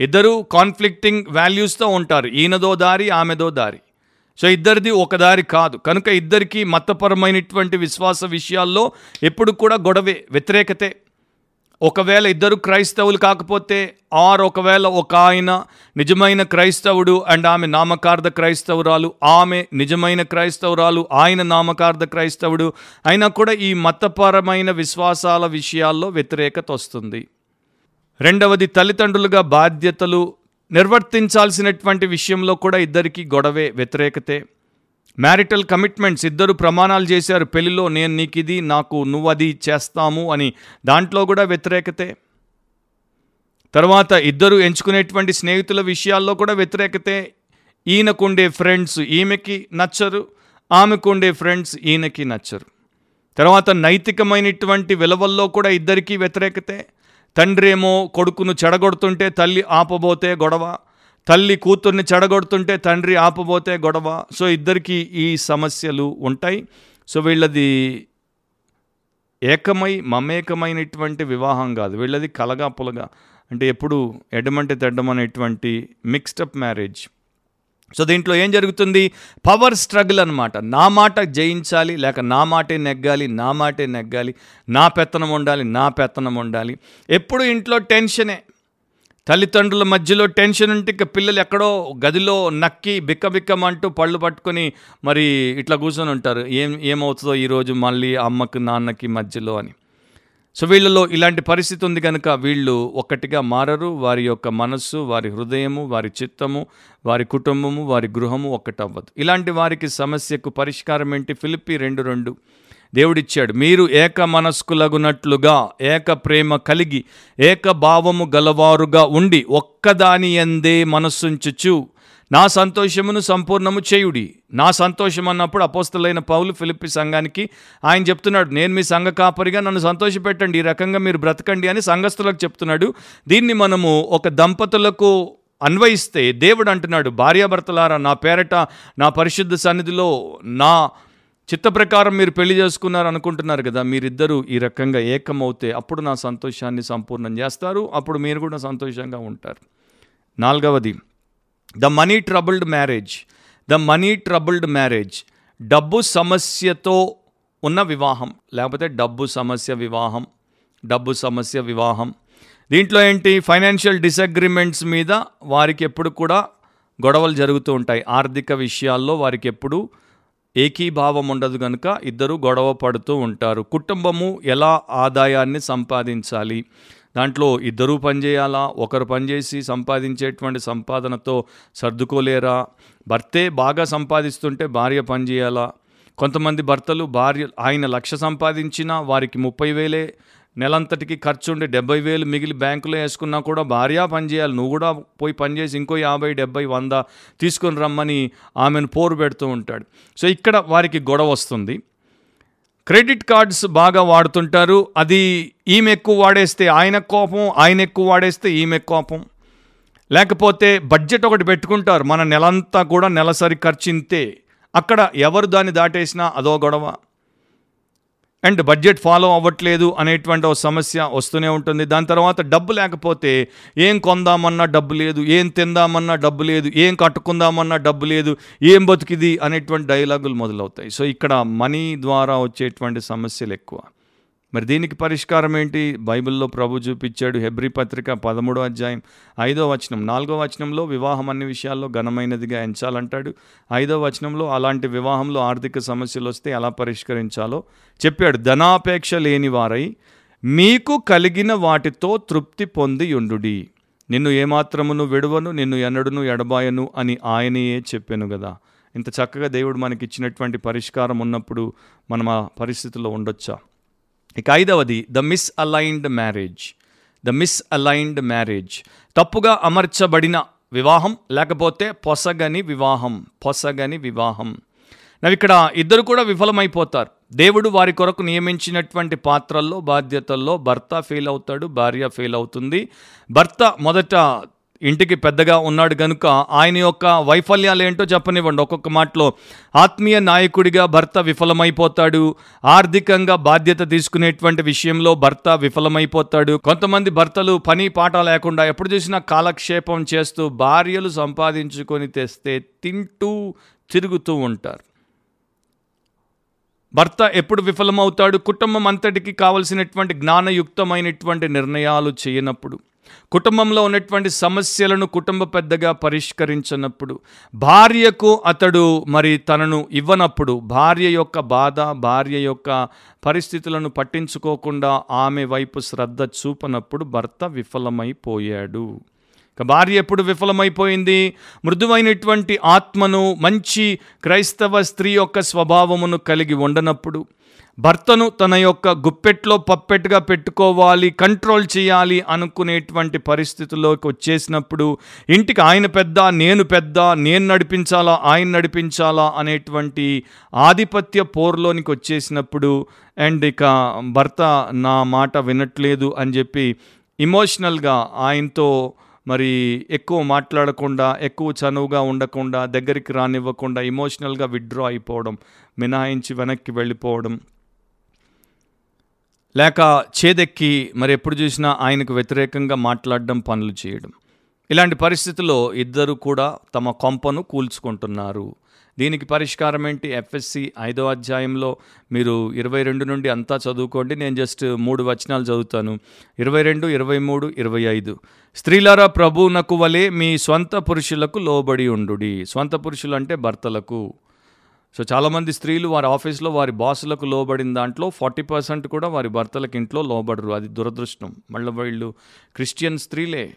ఇద్దరు కాన్ఫ్లిక్టింగ్ వాల్యూస్తో ఉంటారు. ఈయనదో దారి ఆమెదో దారి. సో ఇద్దరిది ఒక దారి కాదు. కనుక ఇద్దరికీ మతపరమైనటువంటి విశ్వాస విషయాల్లో ఎప్పుడు కూడా గొడవే వ్యతిరేకతే. ఒకవేళ ఇద్దరు క్రైస్తవులు కాకపోతే ఆర్ ఒకవేళ ఒక ఆయన నిజమైన క్రైస్తవుడు అండ్ ఆమె నామకార్థ క్రైస్తవురాలు ఆమె నిజమైన క్రైస్తవురాలు ఆయన నామకార్థ క్రైస్తవుడు అయినా కూడా ఈ మతపరమైన విశ్వాసాల విషయాల్లో వ్యతిరేకత వస్తుంది. రెండవది తల్లిదండ్రులుగా బాధ్యతలు నిర్వర్తించాల్సినటువంటి విషయంలో కూడా ఇద్దరికీ గొడవే వ్యతిరేకతే. మ్యారిటల్ కమిట్మెంట్స్ ఇద్దరు ప్రమాణాలు చేశారు. పెళ్ళిలో నేను నీకు ఇది నాకు నువ్వు అది చేస్తాము అని దాంట్లో కూడా వ్యతిరేకతే. తర్వాత ఇద్దరు ఎంచుకునేటువంటి స్నేహితుల విషయాల్లో కూడా వ్యతిరేకతే. ఈయనకుండే ఫ్రెండ్స్ ఈమెకి నచ్చరు ఆమెకుండే ఫ్రెండ్స్ ఈయనకి నచ్చరు. తర్వాత నైతికమైనటువంటి విలువల్లో కూడా ఇద్దరికీ వ్యతిరేకతే. తండ్రి ఏమో కొడుకును చెడగొడుతుంటే తల్లి ఆపబోతే గొడవ. తల్లి కూతుర్ని చెడగొడుతుంటే తండ్రి ఆపబోతే గొడవ. సో ఇద్దరికి ఈ సమస్యలు ఉంటాయి. సో వీళ్ళది ఏకమై మమేకమైనటువంటి వివాహం కాదు. వీళ్ళది కలగా పులగా. అంటే ఎప్పుడు ఎడమంటే తెడ్డమనేటువంటి మిక్స్డప్ మ్యారేజ్ సో దీంట్లో ఏం జరుగుతుంది? పవర్ స్ట్రగుల్ అనమాట నా మాట జయించాలి లేక నా మాటే నెగ్గాలి నా మాటే నెగ్గాలి నా పెత్తనం ఉండాలి నా పెత్తనం ఉండాలి. ఎప్పుడు ఇంట్లో టెన్షనే తల్లిదండ్రుల మధ్యలో టెన్షన్ ఉంటే ఇక పిల్లలు ఎక్కడో గదిలో నక్కి బిక్కబిక్కమంటూ పళ్ళు పట్టుకొని మరి ఇట్లా కూర్చొని ఉంటారు. ఏం ఏమవుతుందో ఈరోజు మళ్ళీ అమ్మకి నాన్నకి మధ్యలో అని. సో వీళ్ళలో ఇలాంటి పరిస్థితి ఉంది కనుక వీళ్ళు ఒక్కటిగా మారరు. వారి యొక్క మనస్సు వారి హృదయము వారి చిత్తము వారి కుటుంబము వారి గృహము ఒక్కటవ్వదు. ఇలాంటి వారికి సమస్యకు పరిష్కారం ఏంటి? ఫిలిప్పి రెండు రెండు. దేవుడిచ్చాడు. మీరు ఏక మనస్కులగునట్లుగా ఏక ప్రేమ కలిగి ఏక భావము గలవారుగా ఉండి ఒక్కదాని ఎందే మనస్సుంచుచు నా సంతోషమును సంపూర్ణము చేయుడి. నా సంతోషం అన్నప్పుడు అపోస్తలైన పౌలు ఫిలిప్పి సంఘానికి ఆయన చెప్తున్నాడు నేను మీ సంఘ కాపరిగా నన్ను సంతోషపెట్టండి ఈ రకంగా మీరు బ్రతకండి అని సంఘస్థులకు చెప్తున్నాడు. దీన్ని మనము ఒక దంపతులకు అన్వయిస్తే దేవుడు అంటున్నాడు భార్యాభర్తలారా నా పేరట నా పరిశుద్ధ సన్నిధిలో నా చిత్త ప్రకారం మీరు పెళ్ళి చేసుకున్నారు అనుకుంటున్నారు కదా మీరిద్దరూ ఈ రకంగా ఏకమవుతే అప్పుడు నా సంతోషాన్ని సంపూర్ణం చేస్తారు అప్పుడు మీరు కూడా సంతోషంగా ఉంటారు. నాలుగవది the money troubled marriage the money troubled marriage డబ్బు సమస్యతో ఉన్న వివాహం లేకపోతే డబ్బు సమస్య వివాహం డబ్బు సమస్య వివాహం. దీంట్లో ఏంటి? ఫైనాన్షియల్ డిసగ్రిమెంట్స్ మీద వారికి ఎప్పుడు కూడా గొడవలు జరుగుతూ ఉంటాయి. ఆర్థిక విషయాల్లో వారికి ఎప్పుడు ఏకీభావం ఉండదు కనుక ఇద్దరు గొడవ పడుతూ ఉంటారు. కుటుంబము ఎలా ఆదాయాన్ని సంపాదించాలి? దాంట్లో ఇద్దరూ పనిచేయాలా? ఒకరు పనిచేసి సంపాదించేటువంటి సంపాదనతో సర్దుకోలేరా? భర్తే బాగా సంపాదిస్తుంటే భార్య పనిచేయాలా? కొంతమంది భర్తలు భార్య ఆయన లక్ష సంపాదించినా వారికి ముప్పై వేలే నెలంతటికి ఖర్చు ఉండి డెబ్బై వేలు మిగిలి బ్యాంకులో వేసుకున్నా కూడా భార్య పనిచేయాలి నువ్వు కూడా పోయి పనిచేసి ఇంకో యాభై డెబ్బై వంద తీసుకొని రమ్మని ఆమెను పోరు పెడుతూ ఉంటాడు. సో ఇక్కడ వారికి గొడవ వస్తుంది. క్రెడిట్ కార్డ్స్ బాగా వాడుతుంటారు. అది ఈమె ఎక్కువ వాడేస్తే ఆయన కోపం ఆయన ఎక్కువ వాడేస్తే ఈమె కోపం. లేకపోతే బడ్జెట్ ఒకటి పెట్టుకుంటారు. మన నెలంతా కూడా నెలసరి ఖర్చు ఇంతే అక్కడ ఎవరు దాన్ని దాటేసినా అదో గొడవ. అండ్ బడ్జెట్ ఫాలో అవ్వట్లేదు అనేటువంటి ఒక సమస్య వస్తూనే ఉంటుంది. దాని తర్వాత డబ్బు లేకపోతే ఏం కొందామన్నా డబ్బు లేదు ఏం తిందామన్నా డబ్బు లేదు ఏం కట్టుకుందామన్నా డబ్బు లేదు ఏం బతికిది అనేటువంటి డైలాగులు మొదలవుతాయి. సో ఇక్కడ మనీ ద్వారా వచ్చేటువంటి సమస్యలు ఎక్కువ. మరి దీనికి పరిష్కారం ఏంటి? బైబిల్లో ప్రభు చూపించాడు హెబ్రి పత్రిక పదమూడో అధ్యాయం ఐదో వచనం. నాలుగో వచనంలో వివాహం అన్ని విషయాల్లో ఘనమైనదిగా ఎంచాలంటాడు. ఐదో వచనంలో అలాంటి వివాహంలో ఆర్థిక సమస్యలు వస్తే ఎలా పరిష్కరించాలో చెప్పాడు. ధనాపేక్ష లేని వారై మీకు కలిగిన వాటితో తృప్తి పొంది ఉండుడి. నిన్ను ఏమాత్రమును విడువను నిన్ను ఎన్నడును ఎడబాయను అని ఆయనయే చెప్పాను కదా ఇంత చక్కగా దేవుడు మనకి ఇచ్చినటువంటి పరిష్కారం ఉన్నప్పుడు మనం ఆ పరిస్థితిలో ఉండొచ్చా? ఇక ఐదవది the misaligned marriage. The misaligned marriage. తప్పుగా అమర్చబడిన వివాహం లేకపోతే పొసగని వివాహం పొసగని వివాహం. నవి ఇక్కడ ఇద్దరు కూడా విఫలమైపోతారు. దేవుడు వారి కొరకు నియమించినటువంటి పాత్రల్లో బాధ్యతల్లో భర్త ఫెయిల్ అవుతాడు భార్య ఫెయిల్ అవుతుంది. భర్త మొదట ఇంటికి పెద్దగా ఉన్నాడు కనుక ఆయన యొక్క వైఫల్యాలు ఏంటో చెప్పనివ్వండి. ఒక్కొక్క మాటలో ఆత్మీయ నాయకుడిగా భర్త విఫలమైపోతాడు. ఆర్థికంగా బాధ్యత తీసుకునేటువంటి విషయంలో భర్త విఫలమైపోతాడు. కొంతమంది భర్తలు పని పాట లేకుండా ఎప్పుడు చూసినా కాలక్షేపం చేస్తూ భార్యలు సంపాదించుకొని తెస్తే తింటూ తిరుగుతూ ఉంటారు. భర్త ఎప్పుడు విఫలమవుతాడు? కుటుంబం అంతటికి కావలసినటువంటి జ్ఞానయుక్తమైనటువంటి నిర్ణయాలు చేయనప్పుడు. కుటుంబంలో ఉన్నటువంటి సమస్యలను కుటుంబ పెద్దగా పరిష్కరించినప్పుడు భార్యకు అతడు మరి తనను ఇవ్వనప్పుడు భార్య యొక్క బాధ భార్య యొక్క పరిస్థితులను పట్టించుకోకుండా ఆమె వైపు శ్రద్ధ చూపనప్పుడు భర్త విఫలమైపోయాడు. భార్య ఎప్పుడు విఫలమైపోయింది? మృదువైనటువంటి ఆత్మను మంచి క్రైస్తవ స్త్రీ యొక్క స్వభావమును కలిగి ఉండనప్పుడు భర్తను తన యొక్క గుప్పెట్లో పప్పెట్టుగా పెట్టుకోవాలి కంట్రోల్ చేయాలి అనుకునేటువంటి పరిస్థితుల్లోకి వచ్చేసినప్పుడు ఇంటికి ఆయన పెద్ద నేను పెద్ద నేను నడిపించాలా ఆయన నడిపించాలా అనేటువంటి ఆధిపత్య పోర్లోనికి వచ్చేసినప్పుడు అండ్ ఇక భర్త నా మాట వినట్లేదు అని చెప్పి ఇమోషనల్గా ఆయనతో మరి ఎక్కువ మాట్లాడకుండా ఎక్కువ చనువుగా ఉండకుండా దగ్గరికి రానివ్వకుండా ఇమోషనల్గా విత్డ్రా అయిపోవడం మినహాయించి వెనక్కి వెళ్ళిపోవడం. లేక చేదెక్కి మరి ఎప్పుడు చూసినా ఆయనకు వ్యతిరేకంగా మాట్లాడడం పనులు చేయడం. ఇలాంటి పరిస్థితుల్లో ఇద్దరు కూడా తమ కొంపను కూల్చుకుంటున్నారు. దీనికి పరిష్కారం ఏంటి? ఎఫ్ఎస్సి ఐదో అధ్యాయంలో మీరు ఇరవై రెండు నుండి అంతా చదువుకోండి. నేను జస్ట్ మూడు వచనాలు చదువుతాను. ఇరవై రెండు ఇరవై మూడు ఇరవై ఐదు. స్త్రీలారా ప్రభువునకు వలె మీ స్వంత పురుషులకు లోబడి ఉండు స్వంత పురుషులు అంటే భర్తలకు. సో చాలామంది స్త్రీలు వారి ఆఫీస్లో వారి బాసులకు లోబడిన దాంట్లో ఫార్టీ పర్సెంట్ కూడా వారి భర్తలకు ఇంట్లో లోబడరు. అది దురదృష్టం. మళ్ళీ వీళ్ళు క్రిస్టియన్ స్త్రీలే.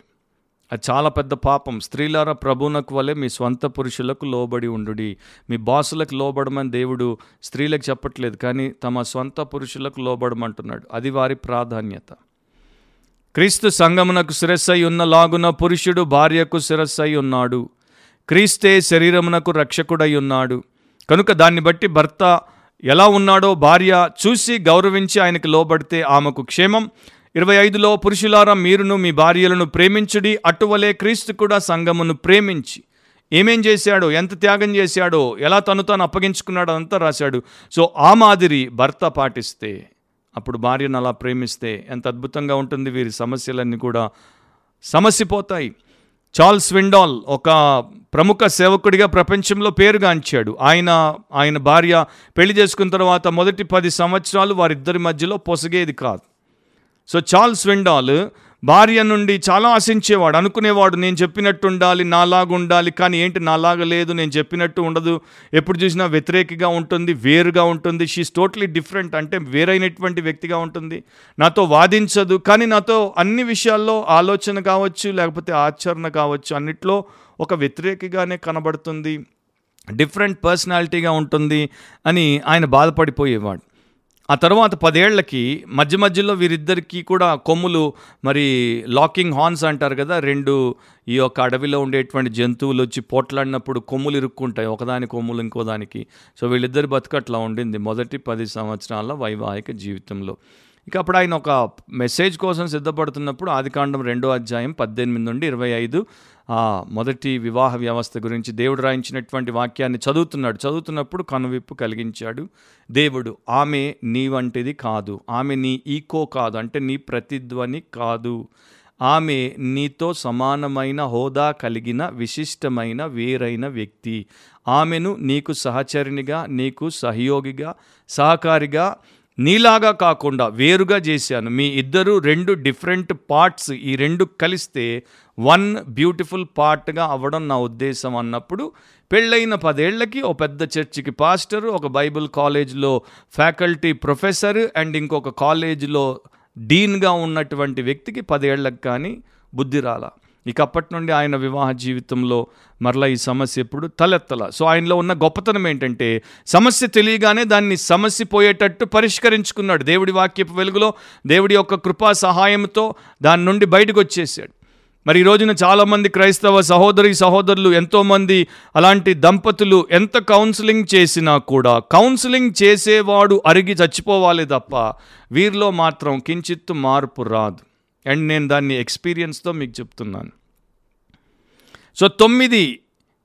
అది చాలా పెద్ద పాపం. స్త్రీలారా ప్రభునకు వలె మీ స్వంత పురుషులకు లోబడి ఉండుడి. మీ బాసులకు లోబడమని దేవుడు స్త్రీలకు చెప్పట్లేదు కానీ తమ స్వంత పురుషులకు లోబడమంటున్నాడు. అది వారి ప్రాధాన్యత. క్రీస్తు సంగమునకు శిరస్సై ఉన్న లాగున పురుషుడు భార్యకు శిరస్సై ఉన్నాడు క్రీస్తే శరీరమునకు రక్షకుడై ఉన్నాడు కనుక దాన్ని బట్టి భర్త ఎలా ఉన్నాడో భార్య చూసి గౌరవించి ఆయనకు లోబడితే ఆమెకు క్షేమం. ఇరవై ఐదులో పురుషులారా మీరును మీ భార్యలను ప్రేమించుడి అటువలే క్రీస్తు కూడా సంఘమును ప్రేమించి. ఏమేం చేశాడో ఎంత త్యాగం చేశాడో ఎలా తను తాను అప్పగించుకున్నాడో అంతా రాశాడు. సో ఆ మాదిరి భర్త పాటిస్తే అప్పుడు భార్యను అలా ప్రేమిస్తే ఎంత అద్భుతంగా ఉంటుంది వీరి సమస్యలన్నీ కూడా సమసిపోతాయి. చార్ల్స్ విండాల్ ఒక ప్రముఖ సేవకుడిగా ప్రపంచంలో పేరుగాంచాడు. ఆయన ఆయన భార్య పెళ్ళి చేసుకున్న తర్వాత మొదటి పది సంవత్సరాలు వారిద్దరి మధ్యలో పొసగేది కాదు. సో చార్ల్స్ విండాల్ భార్య నుండి చాలా ఆశించేవాడు అనుకునేవాడు నేను చెప్పినట్టు ఉండాలి నాలాగా ఉండాలి కానీ ఏంటి నాలాగా లేదు నేను చెప్పినట్టు ఉండదు. ఎప్పుడు చూసినా వ్యతిరేకిగా ఉంటుంది వేరుగా ఉంటుంది. షీస్ టోటలీ డిఫరెంట్ అంటే వేరైనటువంటి వ్యక్తిగా ఉంటుంది. నాతో వాదించదు కానీ నాతో అన్ని విషయాల్లో ఆలోచన కావచ్చు లేకపోతే ఆచరణ కావచ్చు. అన్నిట్లో ఒక వ్యతిరేకిగానే కనబడుతుంది. డిఫరెంట్ పర్సనాలిటీగా ఉంటుంది అని ఆయన బాధపడిపోయేవాడు. ఆ తర్వాత పదేళ్ళకి మధ్య మధ్యలో వీరిద్దరికీ కూడా కొమ్ములు మరి లాకింగ్ హార్న్స్ అంటారు కదా రెండు ఈ యొక్క అడవిలో ఉండేటువంటి జంతువులు వచ్చి పోట్లాడినప్పుడు కొమ్ములు ఇరుక్కుంటాయి ఒకదాని కొమ్ములు ఇంకో దానికి. సో వీళ్ళిద్దరి బతుకట్లా ఉండింది మొదటి పది సంవత్సరాల వైవాహిక జీవితంలో. ఇక అప్పుడు ఆయన ఒక మెసేజ్ కోసం సిద్ధపడుతున్నప్పుడు ఆదికాండం రెండో అధ్యాయం పద్దెనిమిది నుండి ఇరవై ఐదు మొదటి వివాహ వ్యవస్థ గురించి దేవుడు రాయించినటువంటి వాక్యాన్ని చదువుతున్నాడు. చదువుతున్నప్పుడు కనువిప్పు కలిగించాడు. దేవుడు ఆమె నీ వంటిది కాదు. ఆమె నీ ఈకో కాదు. అంటే నీ ప్రతిధ్వని కాదు. ఆమె నీతో సమానమైన హోదా కలిగిన విశిష్టమైన వేరైన వ్యక్తి. ఆమెను నీకు సహచరినిగా నీకు సహయోగిగా సహకారిగా నీలాగా కాకుండా వేరుగా చేశాను. మీ ఇద్దరు రెండు డిఫరెంట్ పార్ట్స్ ఈ రెండు కలిస్తే వన్ బ్యూటిఫుల్ పార్ట్గా అవ్వడం నా ఉద్దేశం అన్నప్పుడు పెళ్ళైన పదేళ్ళకి ఒక పెద్ద చర్చికి పాస్టర్ ఒక బైబిల్ కాలేజ్లో ఫ్యాకల్టీ ప్రొఫెసర్ అండ్ ఇంకొక కాలేజ్లో డీన్గా ఉన్నటువంటి వ్యక్తికి పదేళ్ళకు కానీ బుద్ధి రాలా. ఇక అప్పటి నుండి ఆయన వివాహ జీవితంలో మరలా ఈ సమస్య ఎప్పుడు తలెత్తల. సో ఆయనలో ఉన్న గొప్పతనం ఏంటంటే సమస్య తెలియగానే దాన్ని సమస్య పోయేటట్టు పరిష్కరించుకున్నాడు. దేవుడి వాక్యపు వెలుగులో దేవుడి యొక్క కృపా సహాయంతో దాని నుండి బయటకు వచ్చేసాడు మరి ఈ రోజున చాలామంది క్రైస్తవ సహోదరి సహోదరులు ఎంతోమంది అలాంటి దంపతులు ఎంత కౌన్సిలింగ్ చేసినా కూడా కౌన్సిలింగ్ చేసేవాడు అరిగి చచ్చిపోవాలి తప్ప వీరిలో మాత్రం కించిత్తు మార్పు రాదు. అండ్ నేను దాన్ని ఎక్స్పీరియన్స్తో మీకు చెప్తున్నాను. సో తొమ్మిది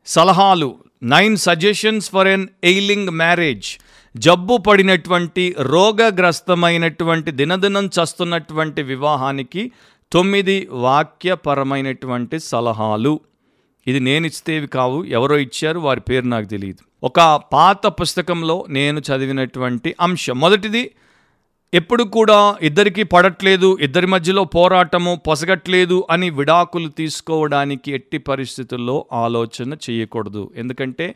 సలహాలు nine suggestions for an ailing marriage. జబ్బు పడినటువంటి రోగగ్రస్తమైనటువంటి దినదినం చస్తున్నటువంటి వివాహానికి తొమ్మిది వాక్యపరమైనటువంటి సలహాలు. ఇది నేను ఇచ్చేవి కావు ఎవరో ఇచ్చారు వారి పేరు నాకు తెలియదు ఒక పాత పుస్తకంలో నేను చదివినటువంటి అంశం. మొదటిది ఎప్పుడు కూడా ఇద్దరికి పడట్లేదు ఇద్దరి మధ్యలో పోరాటము పొసగట్లేదు అని విడాకులు తీసుకోవడానికి ఎట్టి పరిస్థితుల్లో ఆలోచన చేయకూడదు. ఎందుకంటే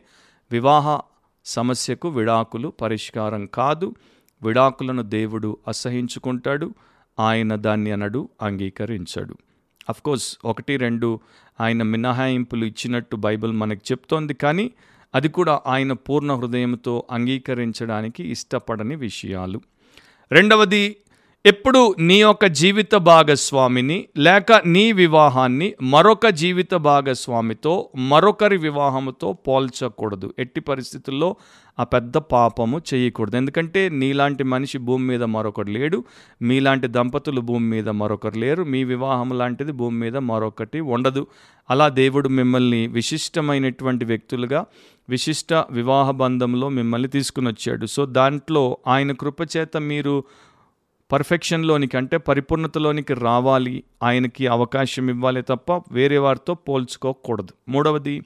వివాహ సమస్యకు విడాకులు పరిష్కారం కాదు. విడాకులను దేవుడు అసహించుకుంటాడు ఆయన దాన్ని అనడు అంగీకరించడు. కోర్స్ ఒకటి రెండు ఆయన మినహాయింపులు ఇచ్చినట్టు బైబిల్ మనకు చెప్తోంది కానీ అది కూడా ఆయన పూర్ణ హృదయంతో అంగీకరించడానికి ఇష్టపడని విషయాలు. రెండవది ఎప్పుడు నీ యొక్క జీవిత భాగస్వామిని లేక నీ వివాహాన్ని మరొక జీవిత భాగస్వామితో మరొకరి వివాహముతో పోల్చకూడదు. ఎట్టి పరిస్థితుల్లో ఆ పెద్ద పాపము చేయకూడదు. ఎందుకంటే నీలాంటి మనిషి భూమి మీద మరొకరు లేడు మీలాంటి దంపతులు భూమి మీద మరొకరు లేరు మీ వివాహం లాంటిది భూమి మీద మరొకటి ఉండదు. అలా దేవుడు మిమ్మల్ని విశిష్టమైనటువంటి వ్యక్తులుగా విశిష్ట వివాహ బంధంలో మిమ్మల్ని తీసుకుని వచ్చాడు సో దాంట్లో ఆయన కృపచేత మీరు పర్ఫెక్షన్లోనికి అంటే పరిపూర్ణతలోనికి రావాలి ఆయనకి అవకాశం ఇవ్వాలి తప్ప వేరే వారితో పోల్చుకోకూడదు. మూడవది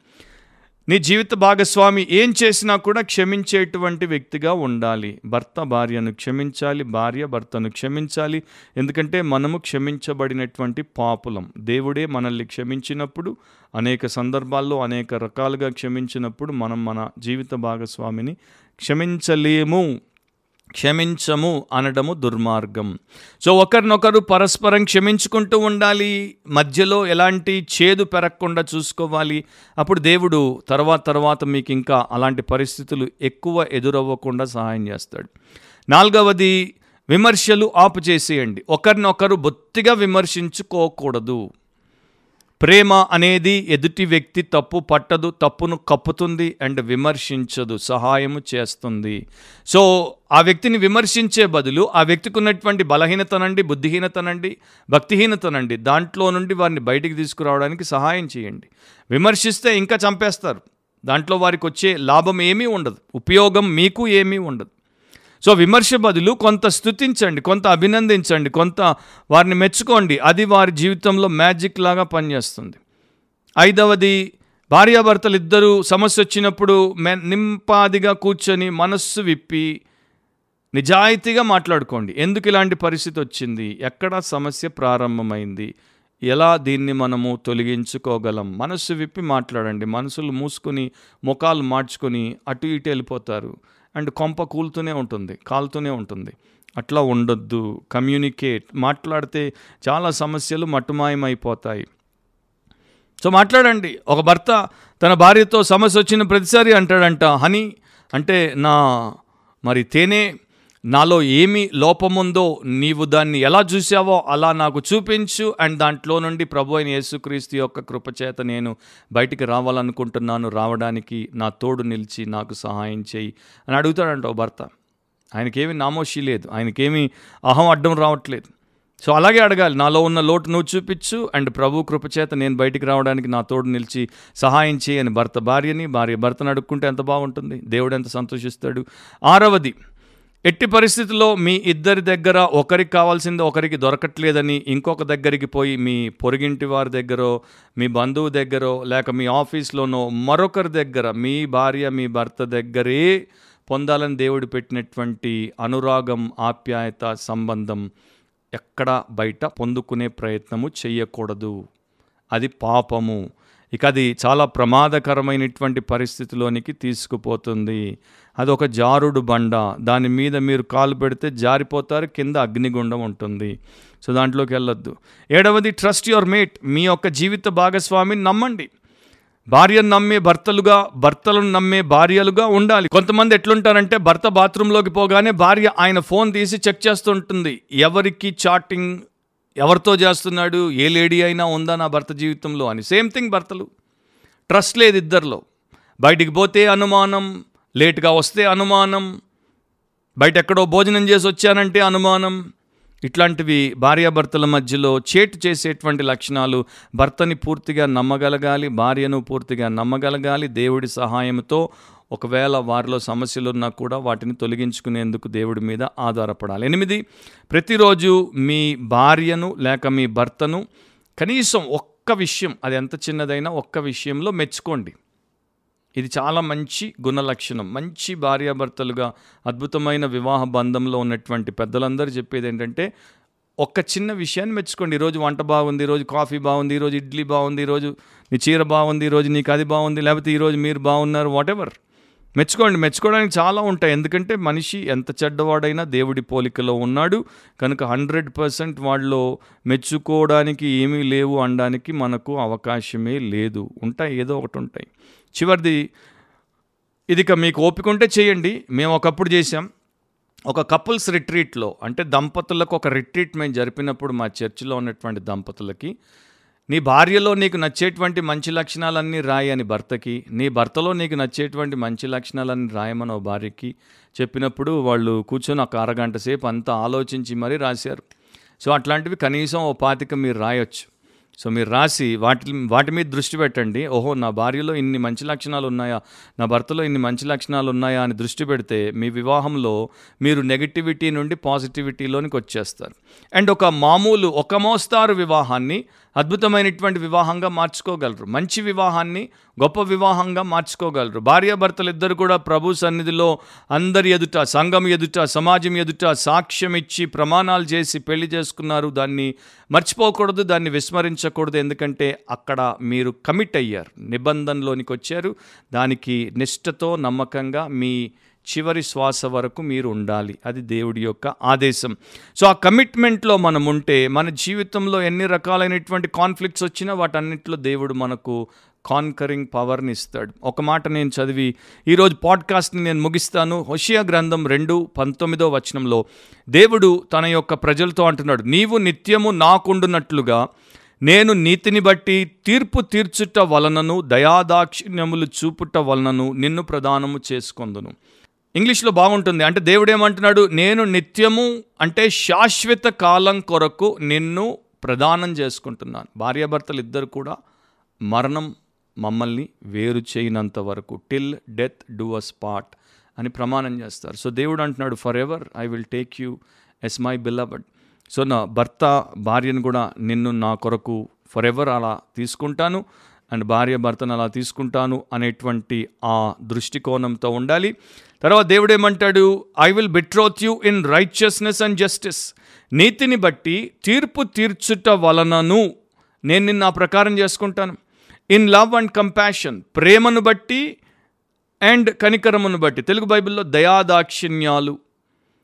నీ జీవిత భాగస్వామి ఏం చేసినా కూడా క్షమించేటువంటి వ్యక్తిగా ఉండాలి. భర్త భార్యను క్షమించాలి భార్య భర్తను క్షమించాలి. ఎందుకంటే మనము క్షమించబడినటువంటి పాపులం. దేవుడే మనల్ని క్షమించినప్పుడు అనేక సందర్భాల్లో అనేక రకాలుగా క్షమించినప్పుడు మనం మన జీవిత భాగస్వామిని క్షమించలేము. క్షమించము అనడము దుర్మార్గం. సో ఒకరినొకరు పరస్పరం క్షమించుకుంటూ ఉండాలి. మధ్యలో ఎలాంటి చేదు పెరగకుండా చూసుకోవాలి. అప్పుడు దేవుడు తర్వాత తర్వాత మీకు ఇంకా అలాంటి పరిస్థితులు ఎక్కువ ఎదురవ్వకుండా సహాయం చేస్తాడు. నాలుగవది విమర్శలు ఆపు చేసేయండి ఒకరినొకరు బొత్తిగా విమర్శించుకోకూడదు. ప్రేమ అనేది ఎదుటి వ్యక్తి తప్పు పట్టదు తప్పును కప్పుతుంది అండ్ విమర్శించదు సహాయము చేస్తుంది. సో ఆ వ్యక్తిని విమర్శించే బదులు ఆ వ్యక్తికి ఉన్నటువంటి బలహీనతనండి బుద్ధిహీనతనండి భక్తిహీనతనండి దాంట్లో నుండి వారిని బయటికి తీసుకురావడానికి సహాయం చేయండి. విమర్శిస్తే ఇంకా చంపేస్తారు. దాంట్లో వారికి వచ్చే లాభం ఏమీ ఉండదు. ఉపయోగం మీకు ఏమీ ఉండదు. సో విమర్శ బదులు కొంత స్థుతించండి కొంత అభినందించండి కొంత వారిని మెచ్చుకోండి. అది వారి జీవితంలో మ్యాజిక్ లాగా పనిచేస్తుంది. ఐదవది భార్యాభర్తలు ఇద్దరు సమస్య వచ్చినప్పుడు మె నింపాదిగా కూర్చొని మనస్సు విప్పి నిజాయితీగా మాట్లాడుకోండి. ఎందుకు ఇలాంటి పరిస్థితి వచ్చింది? ఎక్కడ సమస్య ప్రారంభమైంది? ఎలా దీన్ని మనము తొలగించుకోగలం? మనస్సు విప్పి మాట్లాడండి. మనసులు మూసుకొని ముఖాలు మార్చుకొని అటు ఇటు వెళ్ళిపోతారు. అండ్ కొంప కూలుతూనే ఉంటుంది కాలుతూనే ఉంటుంది. అట్లా ఉండొద్దు కమ్యూనికేట్. మాట్లాడితే చాలా సమస్యలు మట్టుమాయమైపోతాయి సో మాట్లాడండి ఒక భర్త తన భార్యతో సమస్య వచ్చిన ప్రతిసారి అంటాడంట హనీ అంటే నా మరి తేనె నాలో ఏమి లోపముందో నీవు దాన్ని ఎలా చూసావో అలా నాకు చూపించు. అండ్ దాంట్లో నుండి ప్రభు అయిన యేసుక్రీస్తు యొక్క కృపచేత నేను బయటికి రావాలనుకుంటున్నాను. రావడానికి నా తోడు నిలిచి నాకు సహాయం చేయి అని అడుగుతాడంట ఓ భర్త. ఆయనకేమి నామోషి లేదు. ఆయనకేమి అహం అడ్డం రావట్లేదు. సో అలాగే అడగాలి నాలో ఉన్న లోటు నువ్వు చూపించు. అండ్ ప్రభు కృపచేత నేను బయటికి రావడానికి నా తోడు నిలిచి సహాయం చేయి అని భర్త భార్యని భార్య భర్తను అడుక్కుంటే ఎంత బాగుంటుంది? దేవుడు ఎంత సంతోషిస్తాడు? ఆరవది ఎట్టి పరిస్థితుల్లో మీ ఇద్దరి దగ్గర ఒకరికి కావాల్సింది ఒకరికి దొరకట్లేదని ఇంకొక దగ్గరికి పోయి మీ పొరుగింటి వారి దగ్గరో మీ బంధువు దగ్గరో లేక మీ ఆఫీస్లోనో మరొకరి దగ్గర మీ భార్య మీ భర్త దగ్గరే పొందాలని దేవుడు పెట్టినటువంటి అనురాగం ఆప్యాయత సంబంధం ఎక్కడ బయట పొందుకునే ప్రయత్నము చేయకూడదు అది పాపము. ఇక అది చాలా ప్రమాదకరమైనటువంటి పరిస్థితిలోనికి తీసుకుపోతుంది. అది ఒక జారుడు బండ. దాని మీద మీరు కాలు పెడితే జారిపోతారు కింద అగ్నిగుండం ఉంటుంది. సో దాంట్లోకి వెళ్ళొద్దు. ఏడవది ట్రస్ట్ యువర్ మేట్ మీ యొక్క జీవిత భాగస్వామిని నమ్మండి. భార్యను నమ్మే భర్తలుగా భర్తలను నమ్మే భార్యలుగా ఉండాలి. కొంతమంది ఎట్లుంటారంటే భర్త బాత్రూంలోకి పోగానే భార్య ఆయన ఫోన్ తీసి చెక్ చేస్తుంటుంది ఎవరికి చాటింగ్ ఎవరితో చేస్తున్నాడు ఏ లేడీ అయినా ఉందా నా భర్త జీవితంలో అని. సేమ్ థింగ్ భర్తలు. ట్రస్ట్ లేదు ఇద్దరిలో. బయటికి పోతే అనుమానం లేట్గా వస్తే అనుమానం. బయట ఎక్కడో భోజనం చేసి వచ్చానంటే అనుమానం. ఇట్లాంటివి భార్యాభర్తల మధ్యలో చేటు చేసేటువంటి లక్షణాలు భర్తని పూర్తిగా నమ్మగలగాలి భార్యను పూర్తిగా నమ్మగలగాలి దేవుడి సహాయంతో ఒకవేళ వారిలో సమస్యలు ఉన్నా కూడా వాటిని తొలగించుకునేందుకు దేవుడి మీద ఆధారపడాలి. ఎనిమిది ప్రతిరోజు మీ భార్యను లేక మీ భర్తను కనీసం ఒక్క విషయం అది ఎంత చిన్నదైనా ఒక్క విషయంలో మెచ్చుకోండి. ఇది చాలా మంచి గుణ లక్షణం మంచి భార్యాభర్తలుగా అద్భుతమైన వివాహ బంధంలో ఉన్నటువంటి పెద్దలందరూ చెప్పేది ఏంటంటే ఒక్క చిన్న విషయాన్ని మెచ్చుకోండి. ఈరోజు వంట బాగుంది ఈరోజు కాఫీ బాగుంది ఈరోజు ఇడ్లీ బాగుంది ఈరోజు నీ చీర బాగుంది ఈరోజు నీకు అది బాగుంది లేకపోతే ఈరోజు మీరు బాగున్నారు వాటెవర్ మెచ్చుకోండి. మెచ్చుకోవడానికి చాలా ఉంటాయి. ఎందుకంటే మనిషి ఎంత చెడ్డవాడైనా దేవుడి పోలికలో ఉన్నాడు. కనుక హండ్రెడ్ పర్సెంట్ వాళ్ళు మెచ్చుకోవడానికి ఏమీ లేవు అనడానికి మనకు అవకాశమే లేదు. ఉంటాయి. ఏదో ఒకటి ఉంటాయి. చివరిది ఇది ఇక మీకు ఓపిక ఉంటే చేయండి. మేము ఒకప్పుడు చేసాం ఒక కపుల్స్ రిట్రీట్లో అంటే దంపతులకు ఒక రిట్రీట్ మేము జరిపినప్పుడు మా చర్చిలో ఉన్నటువంటి దంపతులకి నీ భార్యలో నీకు నచ్చేటువంటి మంచి లక్షణాలన్నీ రాయి అని భర్తకి నీ భర్తలో నీకు నచ్చేటువంటి మంచి లక్షణాలన్నీ రాయమని ఓ భార్యకి చెప్పినప్పుడు వాళ్ళు కూర్చొని ఒక అరగంట సేపు అంతా ఆలోచించి మరీ రాశారు. సో అట్లాంటివి కనీసం ఓ పాతిక మీరు రాయొచ్చు. సో మీరు రాసి వాటి వాటి మీద దృష్టి పెట్టండి. ఓహో నా భార్యలో ఇన్ని మంచి లక్షణాలు ఉన్నాయా నా భర్తలో ఇన్ని మంచి లక్షణాలు ఉన్నాయా అని దృష్టి పెడితే మీ వివాహంలో మీరు నెగిటివిటీ నుండి పాజిటివిటీలోనికి వచ్చేస్తారు. అండ్ ఒక మామూలు ఒక మోస్తారు వివాహాన్ని అద్భుతమైనటువంటి వివాహంగా మార్చుకోగలరు. మంచి వివాహాన్ని గొప్ప వివాహంగా మార్చుకోగలరు. భార్యాభర్తలు ఇద్దరు కూడా ప్రభు సన్నిధిలో అందరి ఎదుట సంఘం ఎదుట సమాజం ఎదుట సాక్ష్యం ఇచ్చి ప్రమాణాలు చేసి పెళ్ళి చేసుకున్నారు. దాన్ని మర్చిపోకూడదు దాన్ని విస్మరించకూడదు. ఎందుకంటే అక్కడ మీరు కమిట్ అయ్యారు. నిబంధనలోనికి వచ్చారు దానికి నిష్ఠతో నమ్మకంగా మీ చివరి శ్వాస వరకు మీరు ఉండాలి. అది దేవుడి యొక్క ఆదేశం. సో ఆ కమిట్మెంట్లో మనం ఉంటే మన జీవితంలో ఎన్ని రకాలైనటువంటి కాన్ఫ్లిక్ట్స్ వచ్చినా వాటన్నిటిలో దేవుడు మనకు కాన్కరింగ్ పవర్ని ఇస్తాడు. ఒక మాట నేను చదివి ఈరోజు పాడ్కాస్ట్ని నేను ముగిస్తాను. హోషియా గ్రంథం రెండు పంతొమ్మిదో వచనంలో దేవుడు తన యొక్క ప్రజలతో అంటున్నాడు నీవు నిత్యము నాకుండునట్లుగా నేను నీతిని బట్టి తీర్పు తీర్చుట వలనను దయాదాక్షిణ్యములు చూపుట వలనను నిన్ను ప్రదానము చేసుకొందును. ఇంగ్లీష్లో బాగుంటుంది. అంటే దేవుడు ఏమంటున్నాడు నేను నిత్యము అంటే శాశ్వత కాలం కొరకు నిన్ను ప్రదానం చేసుకుంటున్నాను. భార్యాభర్తలు ఇద్దరు కూడా మరణం మమ్మల్ని వేరు చేయనంత వరకు టిల్ డెత్ డూ అ స్పాట్ అని ప్రమాణం చేస్తారు. సో దేవుడు అంటున్నాడు forever I will take you as my beloved so నా భర్త భార్యను కూడా నిన్ను నా కొరకు ఫర్ ఎవర్ అలా తీసుకుంటాను. అండ్ భార్య భర్తను అలా తీసుకుంటాను అనేటువంటి ఆ దృష్టికోణంతో ఉండాలి. తర్వాత దేవుడు ఏమంటాడు I will betroth you in righteousness and justice నీతిని బట్టి తీర్పు తీర్చుట వలనను నేను నిన్ను ఆ ప్రకారం చేసుకుంటాను. ఇన్ లవ్ అండ్ కంపాషన్ ప్రేమను బట్టి అండ్ కనికరమును బట్టి. తెలుగు బైబిల్లో దయాదాక్షిణ్యాలు.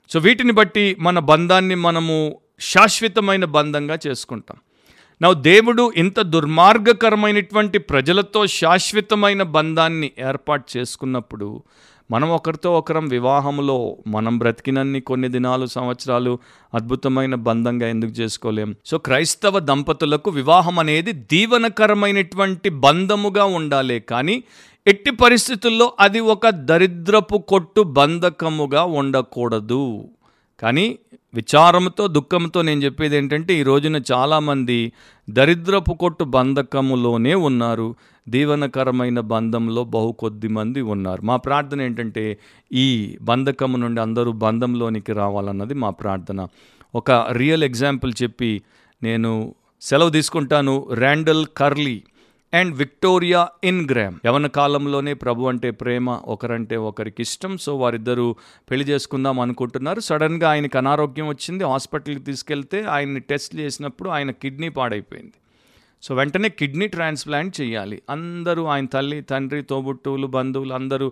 సో వీటిని బట్టి మన బంధాన్ని మనము శాశ్వతమైన బంధంగా చేసుకుంటాం. నా దేవుడు ఇంత దుర్మార్గకరమైనటువంటి ప్రజలతో శాశ్వతమైన బంధాన్ని ఏర్పాటు చేసుకున్నప్పుడు మనం ఒకరితో ఒకరం వివాహంలో మనం బ్రతికినన్ని కొన్ని దినాలు సంవత్సరాలు అద్భుతమైన బంధంగా ఎందుకు చేసుకోలేం? సో క్రైస్తవ దంపతులకు వివాహం అనేది దీవనకరమైనటువంటి బంధముగా ఉండాలి కానీ ఎట్టి పరిస్థితుల్లో అది ఒక దరిద్రపు కొట్టు బంధకముగా ఉండకూడదు. కానీ విచారంతో దుఃఖంతో నేను చెప్పేది ఏంటంటే ఈ రోజున చాలామంది దరిద్రపు కొట్టు బంధకములోనే ఉన్నారు. దీవనకరమైన బంధంలో బహు కొద్ది మంది ఉన్నారు. మా ప్రార్థన ఏంటంటే ఈ బంధకము నుండి అందరూ బంధంలోనికి రావాలన్నది మా ప్రార్థన. ఒక రియల్ ఎగ్జాంపుల్ చెప్పి నేను సెలవు తీసుకుంటాను. Randall Curley. And Victoria Ingram యవన కాలంలోనే ప్రభు అంటే ప్రేమ ఒకరంటే ఒకరికి ఇష్టం. సో వారిద్దరూ పెళ్ళి చేసుకుందాం అనుకుంటున్నారు. సడన్గా ఆయనకి అనారోగ్యం వచ్చింది హాస్పిటల్కి తీసుకెళ్తే ఆయన్ని టెస్ట్ చేసినప్పుడు ఆయన కిడ్నీ పాడైపోయింది. సో వెంటనే కిడ్నీ ట్రాన్స్ప్లాంట్ చేయాలి. అందరూ ఆయన తల్లి తండ్రి తోబుట్టువులు బంధువులు అందరూ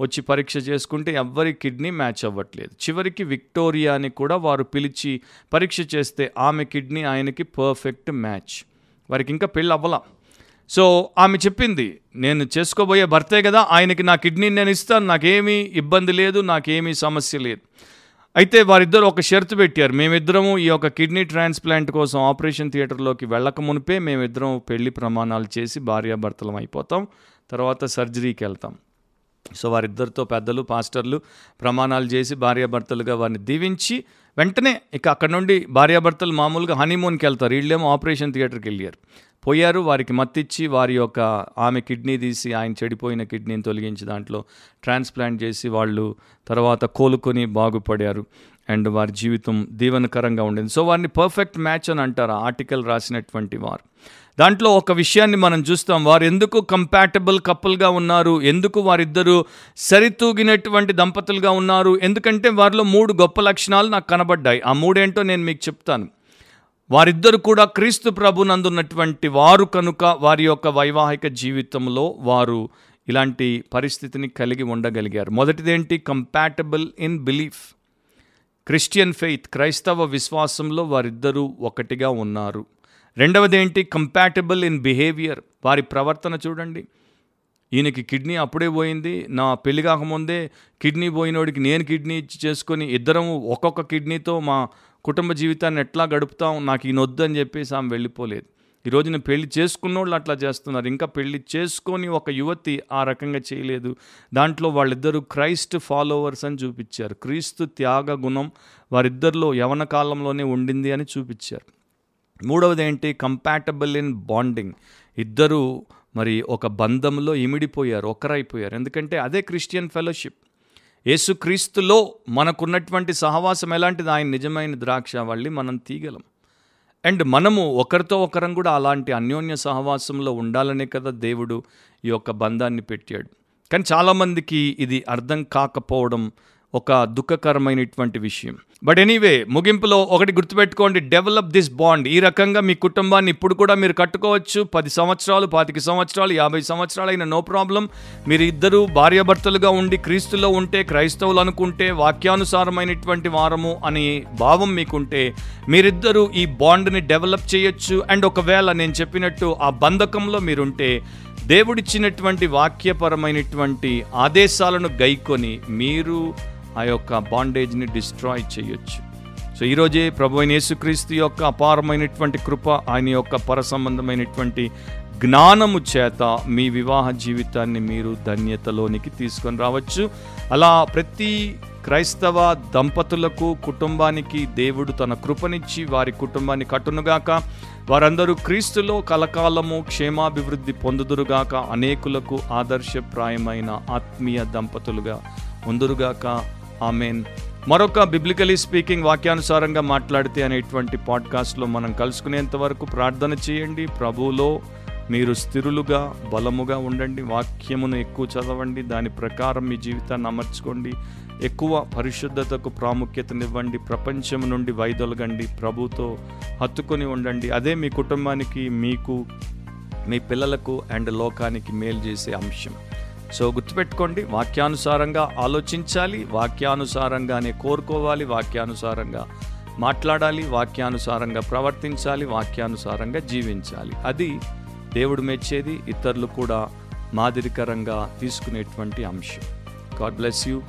వచ్చి పరీక్ష చేసుకుంటే ఎవ్వరి కిడ్నీ మ్యాచ్ అవ్వట్లేదు. చివరికి విక్టోరియాని కూడా వారు పిలిచి పరీక్ష చేస్తే ఆమె కిడ్నీ ఆయనకి పర్ఫెక్ట్ మ్యాచ్. వారికి ఇంకా పెళ్ళి అవ్వలా. సో ఆమె చెప్పింది నేను చేసుకోబోయే భర్తే కదా ఆయనకి నా కిడ్నీ నేను ఇస్తాను నాకేమీ ఇబ్బంది లేదు నాకేమీ సమస్య లేదు. అయితే వారిద్దరు ఒక షరతు పెట్టారు మేమిద్దరము ఈ యొక్క కిడ్నీ ట్రాన్స్ప్లాంట్ కోసం ఆపరేషన్ థియేటర్లోకి వెళ్ళక మునిపే మేమిద్దరం పెళ్ళి ప్రమాణాలు చేసి భార్యాభర్తలం అయిపోతాం తర్వాత సర్జరీకి వెళ్తాం. సో వారిద్దరితో పెద్దలు పాస్టర్లు ప్రమాణాలు చేసి భార్యాభర్తలుగా వారిని దీవించి వెంటనే ఇక అక్కడ నుండి భార్యాభర్తలు మామూలుగా హనీమూన్కి వెళ్తారు. వీళ్ళేమో ఆపరేషన్ థియేటర్కి వెళ్ళారు. పోయారు వారికి మత్తిచ్చి వారి యొక్క ఆమె కిడ్నీ తీసి ఆయన చెడిపోయిన కిడ్నీని తొలగించి దాంట్లో ట్రాన్స్ప్లాంట్ చేసి వాళ్ళు తర్వాత కోలుకొని బాగుపడారు. అండ్ వారి జీవితం దీవెనకరంగా ఉండింది. సో వారిని పర్ఫెక్ట్ మ్యాచ్ అని అంటారు ఆర్టికల్ రాసినటువంటి వారు. దాంట్లో ఒక విషయాన్ని మనం చూస్తాం. వారు ఎందుకు కంపాటబుల్ కపుల్గా ఉన్నారు? ఎందుకు వారిద్దరూ సరితూగినటువంటి దంపతులుగా ఉన్నారు? ఎందుకంటే వారిలో మూడు గొప్ప లక్షణాలు నాకు కనబడ్డాయి. ఆ మూడేంటో నేను మీకు చెప్తాను. వారిద్దరు కూడా క్రీస్తు ప్రభునందున్నటువంటి వారు కనుక వారి యొక్క వైవాహిక జీవితంలో వారు ఇలాంటి పరిస్థితిని కలిగి ఉండగలిగారు. మొదటిదేంటి? Compatible in belief Christian faith క్రైస్తవ విశ్వాసంలో వారిద్దరూ ఒకటిగా ఉన్నారు. రెండవది ఏంటి కంపాటబుల్ ఇన్ బిహేవియర్. వారి ప్రవర్తన చూడండి. ఈయనకి కిడ్నీ అప్పుడే పోయింది. నా పెళ్ళి కాకముందే కిడ్నీ పోయినోడికి నేను కిడ్నీ ఇచ్చి చేసుకొని ఇద్దరం ఒక్కొక్క కిడ్నీతో మా కుటుంబ జీవితాన్ని ఎట్లా గడుపుతాం? నాకు ఈయన వద్దని చెప్పేసి ఆమె వెళ్ళిపోలేదు. ఈరోజు నేను పెళ్ళి చేసుకున్నోళ్ళు అట్లా చేస్తున్నారు. ఇంకా పెళ్ళి చేసుకొని ఒక యువతి ఆ రకంగా చేయలేదు. దాంట్లో వాళ్ళిద్దరూ క్రైస్ట్ ఫాలోవర్స్ అని చూపించారు. క్రీస్తు త్యాగ గుణం వారిద్దరిలో యవన కాలంలోనే ఉండింది అని చూపించారు. మూడవది ఏంటి? Compatible in bonding. ఇద్దరు మరి ఒక బంధంలో ఇమిడిపోయారు ఒకరైపోయారు. ఎందుకంటే అదే క్రిస్టియన్ ఫెలోషిప్. యేసుక్రీస్తులో మనకున్నటువంటి సహవాసం ఎలాంటిది? ఆయన నిజమైన ద్రాక్ష. వల్లి మనం తీగలం. అండ్ మనము ఒకరితో ఒకరం కూడా అలాంటి అన్యోన్య సహవాసంలో ఉండాలనే కదా దేవుడు ఈ యొక్క బంధాన్ని పెట్టాడు. కానీ చాలామందికి ఇది అర్థం కాకపోవడం ఒక దుఃఖకరమైనటువంటి విషయం. బట్ ఎనీవే ముగింపులో ఒకటి గుర్తుపెట్టుకోండి. డెవలప్ దిస్ బాండ్ ఈ రకంగా మీ కుటుంబాన్ని ఇప్పుడు కూడా మీరు కట్టుకోవచ్చు. పది సంవత్సరాలు పాతిక సంవత్సరాలు యాభై సంవత్సరాలు అయిన నో ప్రాబ్లం మీరు ఇద్దరు భార్యాభర్తలుగా ఉండి క్రీస్తులో ఉంటే క్రైస్తవులు అనుకుంటే వాక్యానుసారమైనటువంటి వారము అనే భావం మీకుంటే మీరిద్దరూ ఈ బాండ్ని డెవలప్ చేయొచ్చు. అండ్ ఒకవేళ నేను చెప్పినట్టు ఆ బంధకంలో మీరుంటే దేవుడిచ్చినటువంటి వాక్యపరమైనటువంటి ఆదేశాలను గైకొని మీరు ఆ యొక్క బాండేజ్ని డిస్ట్రాయ్ చేయొచ్చు. సో ఈరోజే ప్రభు అయిన యేసుక్రీస్తు యొక్క అపారమైనటువంటి కృప ఆయన యొక్క పరసంబంధమైనటువంటి జ్ఞానము చేత మీ వివాహ జీవితాన్ని మీరు ధన్యతలోనికి తీసుకొని రావచ్చు. అలా ప్రతి క్రైస్తవ దంపతులకు కుటుంబానికి దేవుడు తన కృపనిచ్చి వారి కుటుంబాన్ని కట్టునుగాక వారందరూ క్రీస్తులో కలకాలము క్షేమాభివృద్ధి పొందుదురుగాక అనేకులకు ఆదర్శప్రాయమైన ఆత్మీయ దంపతులుగా ఉందురుగాక. ఆమెన్. మరొక బిబ్లికలీ స్పీకింగ్ వాక్యానుసారంగా మాట్లాడితే అనేటువంటి పాడ్కాస్ట్లో మనం కలుసుకునేంత వరకు ప్రార్థన చేయండి. ప్రభువులో మీరు స్థిరులుగా బలముగా ఉండండి. వాక్యమును ఎక్కువ చదవండి. దాని ప్రకారం మీ జీవితాన్ని అమర్చుకోండి. ఎక్కువ పరిశుద్ధతకు ప్రాముఖ్యతనివ్వండి. ప్రపంచం నుండి వైదొలగండి. ప్రభుతో హత్తుకొని ఉండండి. అదే మీ కుటుంబానికి మీకు మీ పిల్లలకు అండ్ లోకానికి మేలు చేసే అంశం. సో గుర్తుపెట్టుకోండి వాక్యానుసారంగా ఆలోచించాలి వాక్యానుసారంగానే కోరుకోవాలి వాక్యానుసారంగా మాట్లాడాలి వాక్యానుసారంగా ప్రవర్తించాలి వాక్యానుసారంగా జీవించాలి. అది దేవుడు మెచ్చేది ఇతరులు కూడా మాదిరికరంగా తీసుకునేటువంటి అంశం. God bless you.